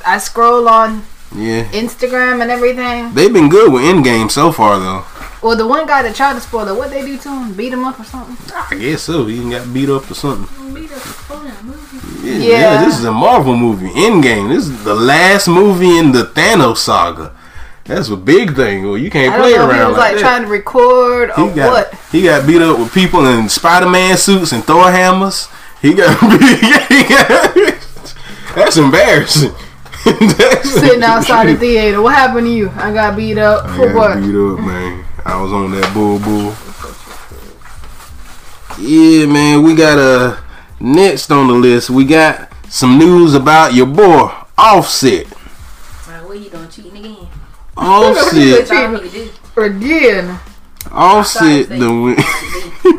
[SPEAKER 2] I scroll on
[SPEAKER 1] Yeah.
[SPEAKER 2] Instagram and everything.
[SPEAKER 1] They've been good with Endgame so far, though.
[SPEAKER 2] Well, the one guy that tried to spoil it, what they do to him? Beat him up or something?
[SPEAKER 1] I guess so. He got beat up or something. Yeah,
[SPEAKER 2] Yeah.
[SPEAKER 1] yeah, this is a Marvel movie. Endgame. This is the last movie in the Thanos saga. That's a big thing. Well, you can't play around
[SPEAKER 2] he was
[SPEAKER 1] like,
[SPEAKER 2] like
[SPEAKER 1] that.
[SPEAKER 2] trying to record or
[SPEAKER 1] he got
[SPEAKER 2] what.
[SPEAKER 1] he got beat up with people in Spider-Man suits and Thor hammers. He got, [laughs] he got [laughs] that's embarrassing. [laughs] That's-
[SPEAKER 2] Sitting outside the theater. What happened to you? I got beat up
[SPEAKER 1] I
[SPEAKER 2] for
[SPEAKER 1] got
[SPEAKER 2] what?
[SPEAKER 1] beat up, man. I was on that bull bull. Yeah, man. We got uh next on the list. We got some news about your boy Offset.
[SPEAKER 3] Like, what you doing? Cheating again?
[SPEAKER 1] Offset.
[SPEAKER 3] That's all nigga do.
[SPEAKER 2] Again.
[SPEAKER 1] Offset
[SPEAKER 3] Sorry,
[SPEAKER 1] the win-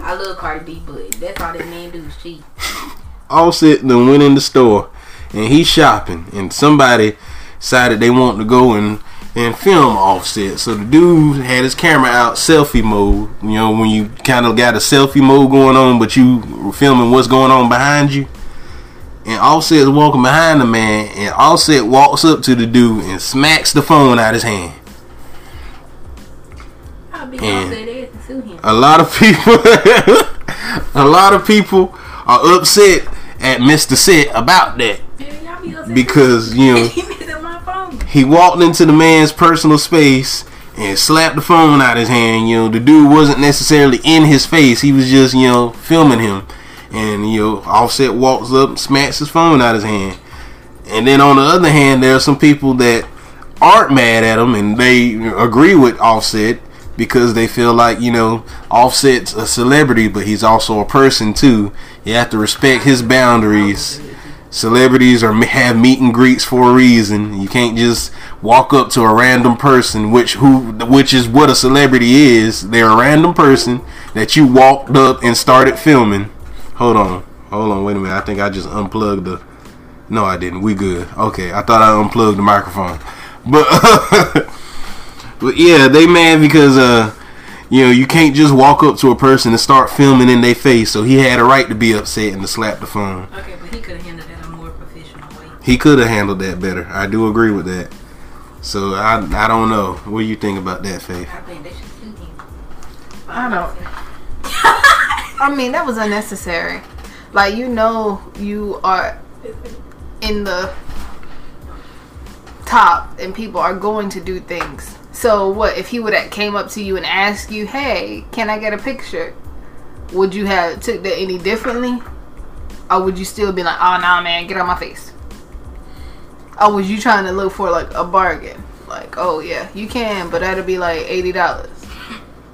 [SPEAKER 3] I love Cardi B, but that's all that man do is cheat.
[SPEAKER 1] Offset then went in the store and he's shopping and somebody decided they want to go and and film Offset. So the dude had his camera out selfie mode. You know when you kind of got a selfie mode going on, but you were filming what's going on behind you. And Offset is walking behind the man, and Offset walks up to the dude and smacks the phone out his hand.
[SPEAKER 3] Offset sue him.
[SPEAKER 1] a lot of people [laughs] a lot of people are upset at Mr. Set about that
[SPEAKER 3] Yeah, y'all be upset
[SPEAKER 1] because you [laughs] know
[SPEAKER 3] he
[SPEAKER 1] walked into the man's personal space and slapped the phone out his hand you know. The dude wasn't necessarily in his face. He was just you know filming him. And you know Offset walks up and smacks his phone out his hand. And then on the other hand there are some people that aren't mad at him and they agree with Offset because they feel like you know Offset's a celebrity but he's also a person too. You have to respect his boundaries celebrities are have meet and greets for a reason. You can't just walk up to a random person, which who which is what a celebrity is. They're a random person that you walked up and started filming. Hold on, hold on, wait a minute. I think I just unplugged the. No, I didn't. We good. Okay, I thought I unplugged the microphone, but [laughs] but yeah, they mad because uh. You know, you can't just walk up to a person and start filming in their face. So he had a right to be upset and to slap the phone.
[SPEAKER 3] Okay, but he could have
[SPEAKER 1] He could have handled that better. I do agree with that. So I I don't know. What do you think about that, Faith?
[SPEAKER 3] I think they should sue him.
[SPEAKER 2] I don't. I mean, that was unnecessary. Like you know, you are in the top, and people are going to do things. So what if he would have came up to you and asked you, "Hey, can I get a picture?" Would you have took that any differently, or would you still be like, "Oh nah, man, get out my face"? Or was you trying to look for like a bargain? Like, oh yeah, you can, but that'll be like eighty dollars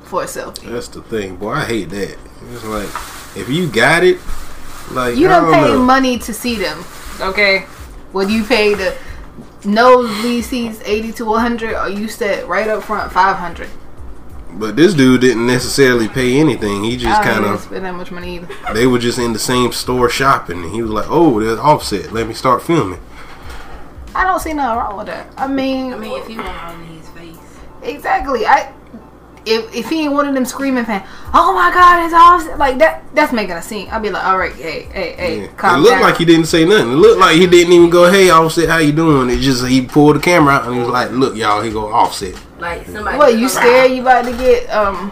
[SPEAKER 2] for a selfie.
[SPEAKER 1] That's the thing, boy. I hate that. It's like if you got it, like
[SPEAKER 2] You
[SPEAKER 1] I
[SPEAKER 2] don't
[SPEAKER 1] don't
[SPEAKER 2] pay
[SPEAKER 1] know.
[SPEAKER 2] money to see them, okay? Whether you pay the nosebleed seats eighty to one hundred, or you said right up front five hundred.
[SPEAKER 1] But this dude didn't necessarily pay anything. He just
[SPEAKER 2] I
[SPEAKER 1] kind
[SPEAKER 2] don't
[SPEAKER 1] of
[SPEAKER 2] spend that much money either.
[SPEAKER 1] they were just in the same store shopping, and he was like, "Oh, there's Offset. Let me start filming."
[SPEAKER 2] I don't see nothing wrong with that. I mean,
[SPEAKER 3] I mean, if he went on his face.
[SPEAKER 2] exactly. I if if he ain't one of them screaming fans, oh my god, it's awesome like that. That's making a scene. I'd be like, all right, hey, hey, hey,
[SPEAKER 1] Yeah. It looked
[SPEAKER 2] down.
[SPEAKER 1] like he didn't say nothing. It looked like he didn't even go, "Hey, Offset, how you doing?" It just he pulled the camera out and he was like, "Look, y'all, he go Offset."
[SPEAKER 3] Like somebody.
[SPEAKER 2] what you scared? You about to get um?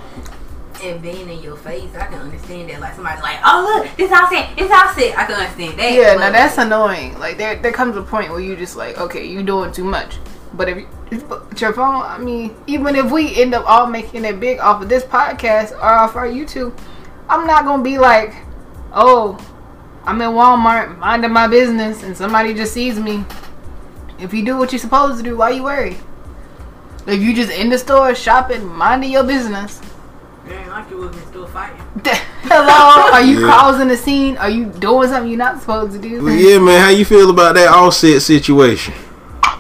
[SPEAKER 3] And being in your face, I can understand that. Like somebody's like, "Oh look, this set, this all set." I can understand that.
[SPEAKER 2] Yeah, now that's annoying. Like there, there comes a point where you just like, okay, you're doing too much. But if, you, if your phone, I mean, even if we end up all making it big off of this podcast or off our YouTube, I'm not gonna be like, oh, I'm in Walmart minding my business and somebody just sees me. If you do what you're supposed to do, why you worry? If you just in the store shopping, minding your business.
[SPEAKER 3] Man, like you wasn't still fighting. [laughs]
[SPEAKER 2] Hello, are you
[SPEAKER 1] Yeah.
[SPEAKER 2] causing a scene? Are you doing something you're not supposed to do?
[SPEAKER 1] But yeah, man, how you feel about that Offset situation?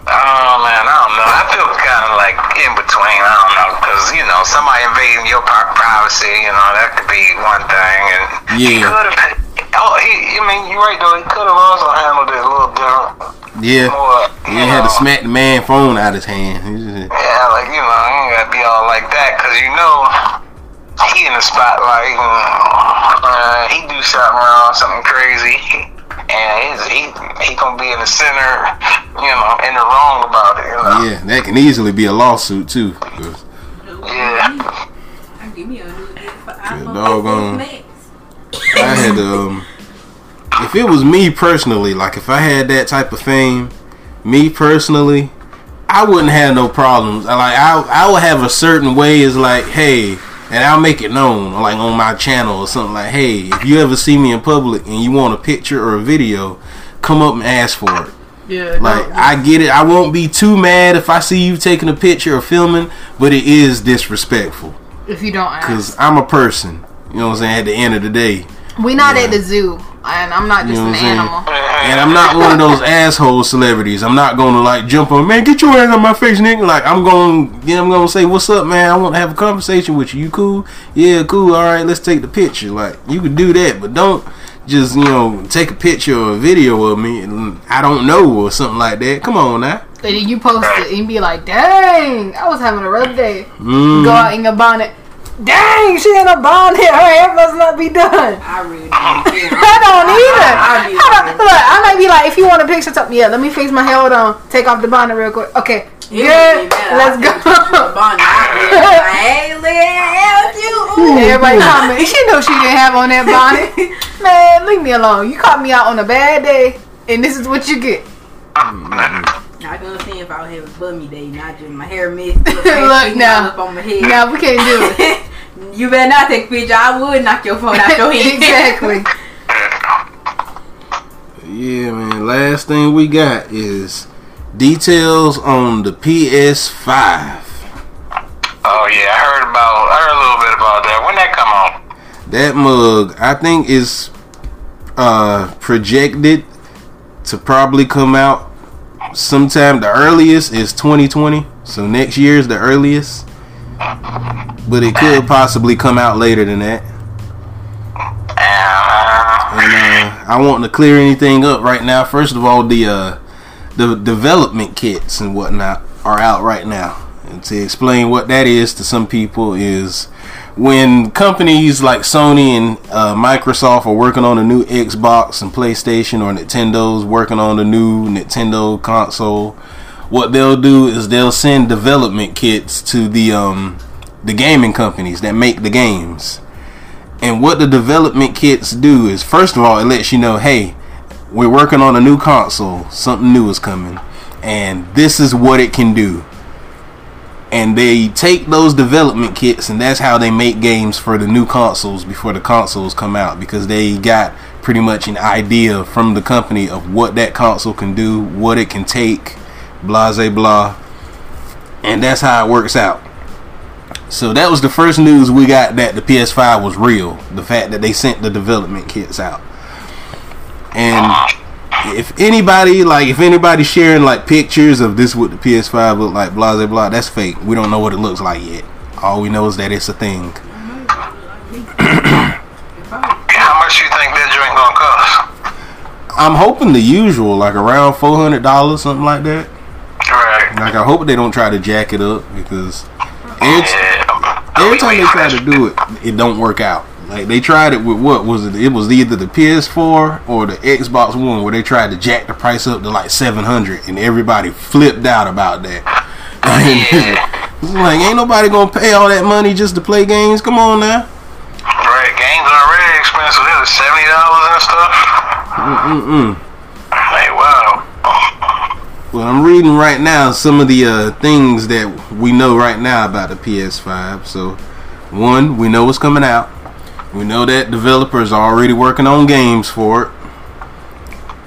[SPEAKER 4] Oh man, I don't know. I feel kind of like in between. I don't know because you know somebody invading your pri- privacy. You know that could be one thing, and he
[SPEAKER 1] Yeah.
[SPEAKER 4] could have. [laughs] Oh, he. I mean, you're right though. He could have also handled it a little different.
[SPEAKER 1] Yeah,
[SPEAKER 4] More.
[SPEAKER 1] he
[SPEAKER 4] you
[SPEAKER 1] had to smack the man phone out of his hand.
[SPEAKER 4] Yeah, like you know, you ain't gotta be all like that because you know he in the spotlight and uh, he do something wrong, something crazy, and he's, he he gonna be in the center, you know, in the wrong about it. You know?
[SPEAKER 1] Yeah, that can easily be a lawsuit too. 'cause
[SPEAKER 4] Yeah.
[SPEAKER 3] I give me a
[SPEAKER 1] doggone. I had to, um, if it was me personally, like if I had that type of fame, me personally, I wouldn't have no problems. I Like I, I would have a certain way is like, hey, and I'll make it known, like on my channel or something like, hey, if you ever see me in public and you want a picture or a video, come up and ask for it.
[SPEAKER 2] Yeah,
[SPEAKER 1] Like I get it. I won't be too mad if I see you taking a picture or filming, but it is disrespectful
[SPEAKER 2] if you don't ask.
[SPEAKER 1] because I'm a person. You know what I'm saying? At the end of the day,
[SPEAKER 2] we're not
[SPEAKER 1] Yeah.
[SPEAKER 2] at the zoo. And I'm not just
[SPEAKER 1] You know
[SPEAKER 2] an
[SPEAKER 1] saying?
[SPEAKER 2] animal.
[SPEAKER 1] And I'm not one of those asshole celebrities. I'm not gonna like jump on, man, get your hands on my face, nigga. Like I'm gonna, yeah, I'm gonna say, what's up, man? I want to have a conversation with you. You cool? Yeah, cool. All right, let's take the picture. Like you can do that, but don't just you know take a picture or a video of me and I don't know or something like that. Come on now.
[SPEAKER 2] And then you post it and be like, dang, I was having a rough day.
[SPEAKER 1] Mm.
[SPEAKER 2] Go out in your bonnet. Dang, she in a bonnet. Her hair must not be done.
[SPEAKER 3] I really don't care. [laughs]
[SPEAKER 2] I don't either.
[SPEAKER 3] I be
[SPEAKER 2] I don't- look, I might be like, if you want a picture, tell me, yeah, let me fix my hair. Hold on. Take off the bonnet real quick. Okay.
[SPEAKER 3] It
[SPEAKER 2] Good.
[SPEAKER 3] would be better.
[SPEAKER 2] Let's go.
[SPEAKER 3] take a picture. I'd be like, Hey, Lynn, help you. Ooh. [laughs]
[SPEAKER 2] Everybody comment. She knew she didn't have on that bonnet. [laughs] Man, leave me alone. You caught me out on a bad day, and this is what you get. Mm-hmm.
[SPEAKER 3] I can see if I was having a bummy day, not just my hair messed. [laughs]
[SPEAKER 2] Look now.
[SPEAKER 3] up on my head.
[SPEAKER 2] Now we can't do it. [laughs]
[SPEAKER 3] you better not take a picture. I would knock your phone out your [laughs] head.
[SPEAKER 2] exactly.
[SPEAKER 1] Yeah, man. Last thing we got is details on the PS5.
[SPEAKER 4] Oh yeah, I heard about. I heard a little bit about that. When that come on?
[SPEAKER 1] That mug, I think, is uh projected to probably come out sometime. The earliest is 2020, so next year is the earliest. But it could possibly come out later than that. And uh, I want to clear anything up right now. First of all, the uh, the development kits and whatnot are out right now. To explain what that is to some people is when companies like Sony and uh, Microsoft are working on a new Xbox and PlayStation, or Nintendo's working on a new Nintendo console. What they'll do is they'll send development kits to the um, the gaming companies that make the games. And what the development kits do is, first of all, it lets you know, hey, we're working on a new console, something new is coming, and this is what it can do. And they take those development kits, and that's how they make games for the new consoles before the consoles come out, because they got pretty much an idea from the company of what that console can do, what it can take, blah, blah, blah. And that's how it works out. So that was the first news we got that the PS5 was real. The fact that they sent the development kits out. And if anybody like if anybody sharing like pictures of this what the PS5 look like, blah blah blah, that's fake. We don't know what it looks like yet. All we know is that it's a thing. [clears throat]
[SPEAKER 4] how much you think that joint gonna cost?
[SPEAKER 1] I'm hoping the usual, like around four hundred dollars, something like that.
[SPEAKER 4] Right.
[SPEAKER 1] Like I hope they don't try to jack it up because every,
[SPEAKER 4] Yeah.
[SPEAKER 1] every time they try to do it, it don't work out. Like they tried it with what was it? It was either the PS4 or the Xbox One, where they tried to jack the price up to like seven hundred, and everybody flipped out about that. [laughs] [laughs] like ain't nobody gonna pay all that money just to play games. Come on now.
[SPEAKER 4] Right. Games are already expensive. Was seventy dollars and stuff.
[SPEAKER 1] Mm-mm.
[SPEAKER 4] Like wow.
[SPEAKER 1] Well, I'm reading right now some of the uh, things that we know right now about the PS5. So, one, we know it's coming out. We know that developers are already working on games for it.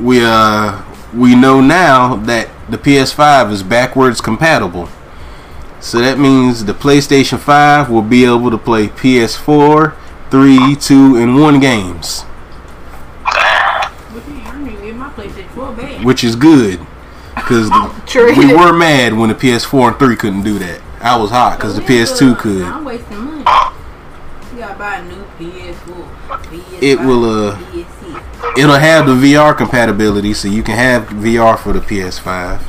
[SPEAKER 1] We uh we know now that the PS5 is backwards compatible. So that means the PlayStation 5 will be able to play PS4, 3, 2, and 1 games, which is good because [laughs] we were mad when the PS4 and 3 couldn't do that. I was hot because the PS2 could.
[SPEAKER 3] I'm wasting money. You gotta buy a new PS4. PS5,
[SPEAKER 1] It will, uh, It'll have the VR compatibility, so you can have VR for the PS5.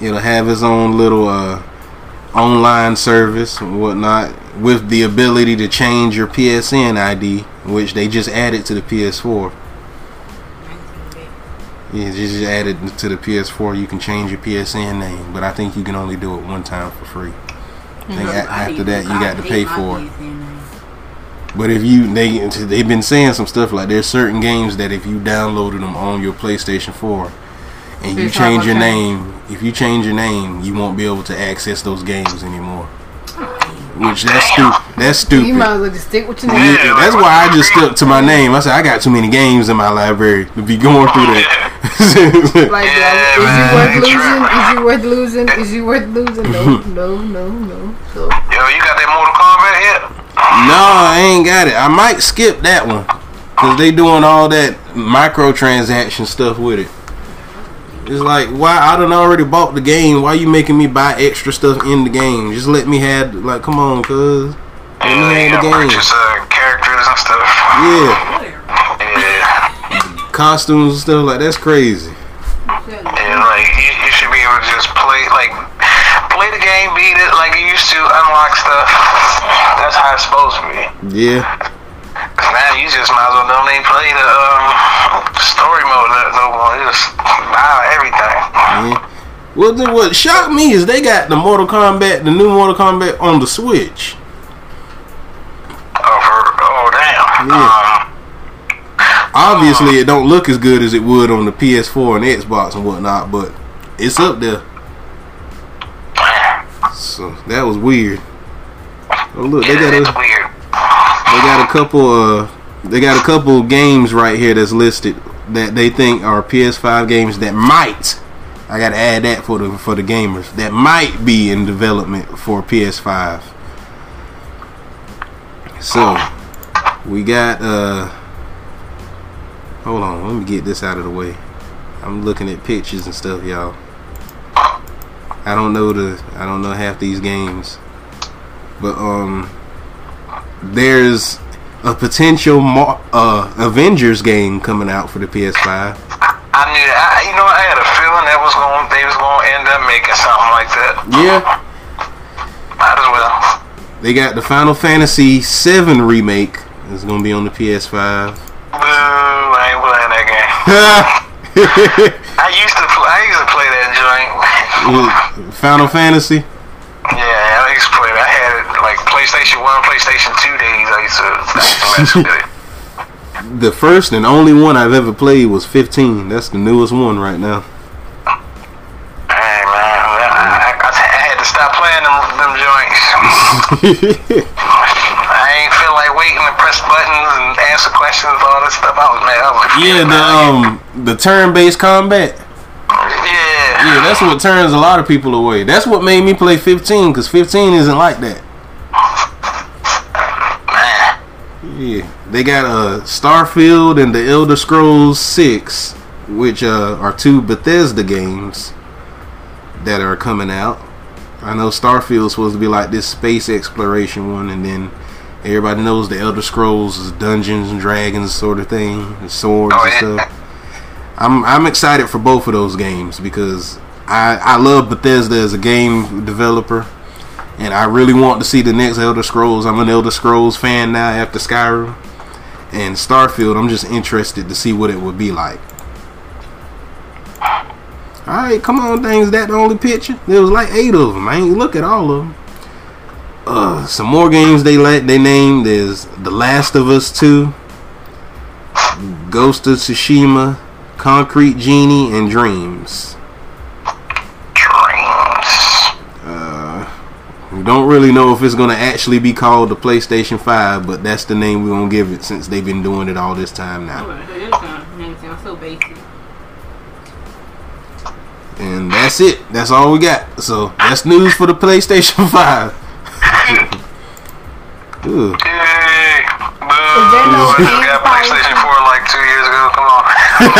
[SPEAKER 1] It'll have its own little uh, online service and whatnot, with the ability to change your PSN ID, which they just added to the PS4. Yeah, just added to the PS4. You can change your PSN name, but I think you can only do it one time for free. A- after that you got to pay for it. But if you they they've been saying some stuff like there's certain games that if you downloaded them on your PlayStation 4 and you change your
[SPEAKER 2] gonna
[SPEAKER 1] name, if you change your name, you won't be able to access those games anymore. Which that's stupid. That's stupid.
[SPEAKER 2] You might as well just stick with your name.
[SPEAKER 1] Yeah,
[SPEAKER 2] name.
[SPEAKER 1] that's why I just stuck to my name. I said I got too many games in my library to be going through that. [laughs]
[SPEAKER 2] Like,
[SPEAKER 4] Yeah,
[SPEAKER 2] is
[SPEAKER 4] man,
[SPEAKER 2] you worth losing?
[SPEAKER 4] true.
[SPEAKER 2] Is you worth losing? Is you worth losing? No, no, no, no. So
[SPEAKER 4] Yo, you got that Mortal Kombat yet?
[SPEAKER 1] No, I ain't got it. I might skip that one. Cause they doing all that microtransaction stuff with it. It's like why I done already bought the game. Why you making me buy extra stuff in the game? Just let me have like come on, cuz. Let me
[SPEAKER 4] Yeah,
[SPEAKER 1] have the game.
[SPEAKER 4] purchase uh, characters and stuff.
[SPEAKER 1] Yeah,
[SPEAKER 4] Yeah.
[SPEAKER 1] costumes and stuff like that's crazy.
[SPEAKER 4] And like you, you should be able to just play like play the game, beat it like you used to, unlock stuff. That's how it's supposed to be.
[SPEAKER 1] Yeah,
[SPEAKER 4] 'Cause now you just might as well don't even play the um, story mode no, more. You just buy everything.
[SPEAKER 1] yeah. Well, then what shocked me is they got the Mortal Kombat, the new Mortal Kombat on the Switch.
[SPEAKER 4] Oh, for, oh damn.
[SPEAKER 1] Yeah.
[SPEAKER 4] Um,
[SPEAKER 1] Obviously, it don't look as good as it would on the PS4 and Xbox and whatnot, but it's up there. So that was weird. Oh look, they got a they got a couple uh they got a couple games right here that's listed that they think are PS5 games that might I gotta add that for the for the gamers that might be in development for PS5. So we got uh hold on, let me get this out of the way. I'm looking at pictures and stuff, y'all. I don't know the I don't know half these games. But um there's a potential Mar- uh Avengers game coming out for the PS5.
[SPEAKER 4] I knew that. I, you know, I had a feeling that was going. They was going to end up making something like that.
[SPEAKER 1] Yeah.
[SPEAKER 4] Might as well.
[SPEAKER 1] They got the Final Fantasy 7 remake. It's gonna be on the PS5.
[SPEAKER 4] Boo! I ain't playing that game. [laughs] [laughs] I used to. Play, I used to play that joint.
[SPEAKER 1] Final Fantasy.
[SPEAKER 4] Yeah, I used to play that. I had it like PlayStation One, PlayStation Two days. I used to, I used to it. [laughs]
[SPEAKER 1] The first and only one I've ever played was 15. That's the newest one right now.
[SPEAKER 4] Hey man, I, I, I had to stop playing them, them joints. [laughs] I ain't feel like waiting to press buttons and answer questions all this stuff. I was mad. I was like,
[SPEAKER 1] yeah, the um the turn-based combat.
[SPEAKER 4] Yeah,
[SPEAKER 1] that's what turns a lot of people away. That's what made me play 15 cuz 15 isn't like that. Yeah, they got uh Starfield and the Elder Scrolls 6, which uh, are two Bethesda games that are coming out. I know Starfield's supposed to be like this space exploration one, and then everybody knows the Elder Scrolls is Dungeons and Dragons sort of thing, and swords
[SPEAKER 4] Oh,
[SPEAKER 1] and
[SPEAKER 4] yeah.
[SPEAKER 1] stuff. I'm I'm excited for both of those games because I I love Bethesda as a game developer. And I really want to see the next Elder Scrolls. I'm an Elder Scrolls fan now after Skyrim. And Starfield, I'm just interested to see what it would be like. Alright, come on, things. That the only picture? There was like eight of them. I ain't look at all of them. Uh, some more games they let they named is The Last of Us 2, Ghost of Tsushima, Concrete Genie, and Dreams.
[SPEAKER 4] Dreams.
[SPEAKER 1] We don't really know if it's gonna actually be called the PlayStation 5, but that's the name we're gonna give it since they've been doing it all this time now.
[SPEAKER 3] This sound- name sounds so basic.
[SPEAKER 1] And that's it. That's all we got. So that's news for the PlayStation [laughs] 5. [laughs] Ooh.
[SPEAKER 4] Yay! Boo!
[SPEAKER 2] there no
[SPEAKER 4] just got PlayStation 4 like two years ago. Come on. [laughs]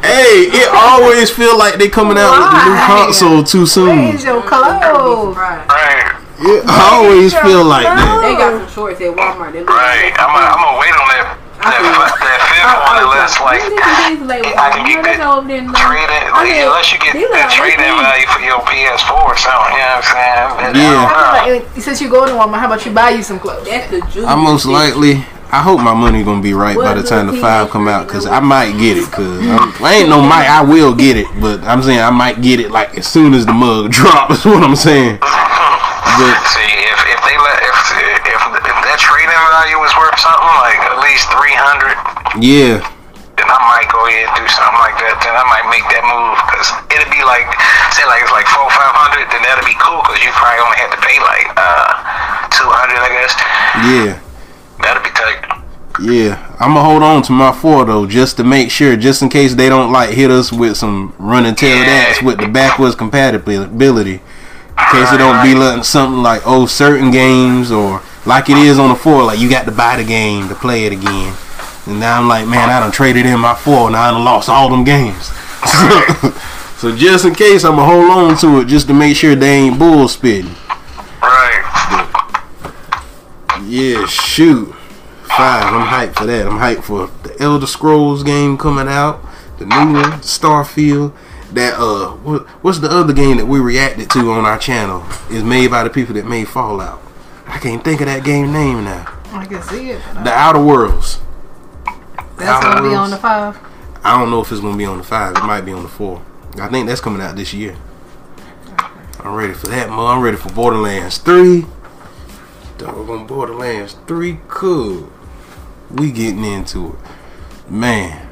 [SPEAKER 1] Hey, it always feel like they coming out with the new console too soon.
[SPEAKER 2] Where's your
[SPEAKER 3] I'd
[SPEAKER 2] clothes?
[SPEAKER 4] right,
[SPEAKER 1] It always feel like that.
[SPEAKER 3] They got some shorts at Walmart.
[SPEAKER 4] Right.
[SPEAKER 3] like
[SPEAKER 4] I'm gonna I'm gonna wait on that that, f- that fifth one unless like I can get that trade it like, unless you get that trade in value for your PS4 or something. You know what I'm saying? And uh, I
[SPEAKER 1] Yeah.
[SPEAKER 4] don't know.
[SPEAKER 2] Like, since you go to Walmart, how about you buy you some clothes?
[SPEAKER 3] That's the juice.
[SPEAKER 1] I most likely. I hope my money gonna be right by the time the five come out, cause I might get it. Cause I'm, I ain't no might. I will get it, but I'm saying I might get it like as soon as the mug [laughs] drops. Is what I'm saying. [laughs] But
[SPEAKER 4] See, if, if they let if if if that trade-in value was worth something like at least three hundred,
[SPEAKER 1] yeah,
[SPEAKER 4] then I might go ahead and do something like that. Then I might make that move because it'd be like say like it's like four five hundred, then that'd be cool because you probably only had to pay like uh two hundred, I guess.
[SPEAKER 1] yeah.
[SPEAKER 4] That'd be tight.
[SPEAKER 1] Yeah, I'm gonna hold on to my four though, just to make sure, just in case they don't like hit us with some run and tell that's with the backwards compatibility. In case it don't be like something like oh certain games or like it is on the four. Like you got to buy the game to play it again. And now I'm like, man, I done traded in my four. Now I done lost all them games. [laughs] so just in case, I'ma hold on to it just to make sure they ain't bull spitting.
[SPEAKER 4] Right.
[SPEAKER 1] Yeah, shoot. Five. I'm hyped for that. I'm hyped for the Elder Scrolls game coming out. The new one, Starfield. That uh, what, what's the other game that we reacted to on our channel? Is made by the people that made Fallout. I can't think of that game name now.
[SPEAKER 2] I can see it.
[SPEAKER 1] The Outer Worlds.
[SPEAKER 2] that's
[SPEAKER 1] Outer
[SPEAKER 2] gonna be on the five.
[SPEAKER 1] I don't know if it's gonna be on the five. It might be on the four. I think that's coming out this year. I'm ready for that, man. I'm ready for Borderlands three. Doggone Borderlands three, cool. We getting into it, man.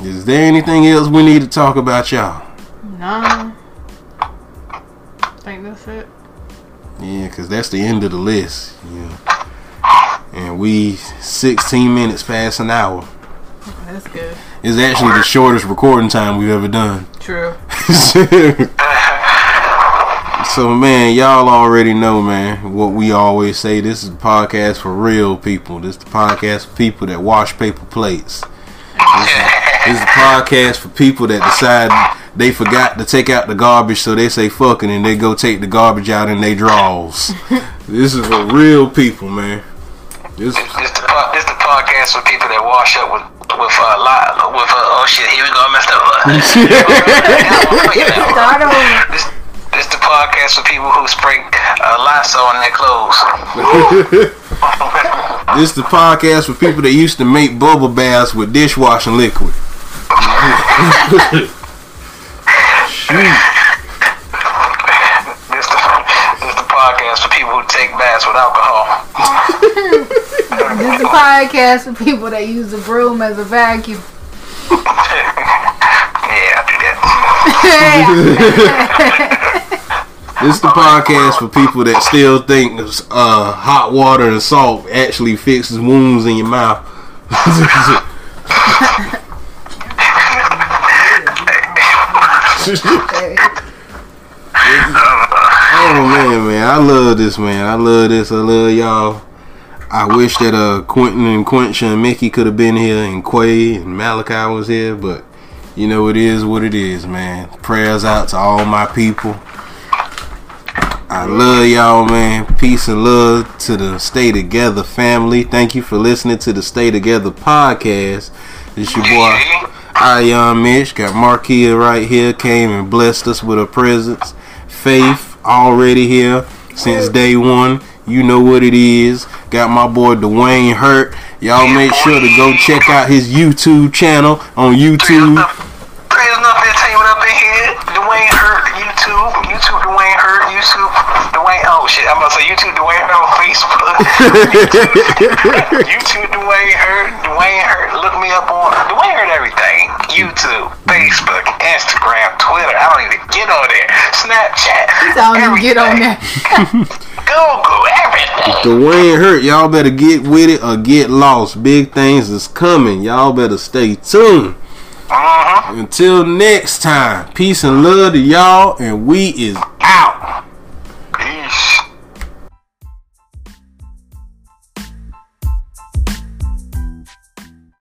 [SPEAKER 1] Is there anything else we need to talk about, y'all?
[SPEAKER 2] Nah. I think that's it.
[SPEAKER 1] Yeah, cause that's the end of the list. Yeah. And we 16 minutes past an hour.
[SPEAKER 2] That's good.
[SPEAKER 1] It's actually the shortest recording time we've ever done.
[SPEAKER 2] True. [laughs]
[SPEAKER 1] so man, y'all already know, man, what we always say. This is a podcast for real people. This is the podcast for people that wash paper plates. This is, this is the podcast for people that decide they forgot to take out the garbage, so they say fucking and they go take the garbage out in their drawers. [laughs] this is for real people, man. This
[SPEAKER 4] This the po- the podcast for people that wash up with with a lot with uh, oh shit here we go I messed up. [laughs] [laughs]
[SPEAKER 2] Start
[SPEAKER 4] this this the podcast for people who spray uh, Lysol in their clothes.
[SPEAKER 1] this is the podcast for people that used to make bubble baths with dishwashing liquid. Shoot.
[SPEAKER 4] This the this the podcast for people who take baths with alcohol.
[SPEAKER 2] This is a podcast for people that use the broom as a vacuum.
[SPEAKER 4] Yeah, I do that. [laughs]
[SPEAKER 1] This is the podcast for people that still think uh, hot water and salt actually fixes wounds in your mouth. [laughs] oh man, man, I love this, man. I love this. I love y'all. I wish that uh Quentin and Quentin and Mickey could have been here, and Quay and Malachi was here, but you know it is what it is, man. Prayers out to all my people. I love y'all, man. Peace and love to the Stay Together family. Thank you for listening to the Stay Together podcast. It's your boy, Ion Mitch. Got Markia right here. Came and blessed us with her presence. Faith already here since day one. You know what it is. Got my boy Dwayne Hurt. Y'all make sure to go check out his YouTube channel on YouTube.
[SPEAKER 4] Oh shit, I'm about to say YouTube Dwayne Hurt on Facebook. [laughs] YouTube Dwayne Hurt, Dwayne Hurt. Look me up on Dwayne Hurt everything. YouTube, Facebook, Instagram, Twitter. I don't even get on there. Snapchat.
[SPEAKER 2] I don't even get on there. [laughs]
[SPEAKER 4] Google everything.
[SPEAKER 1] Dwayne Hurt, y'all better get with it or get lost. Big things is coming. Y'all better stay tuned.
[SPEAKER 4] Uh-huh.
[SPEAKER 1] Until next time, peace and love to y'all, and we is out.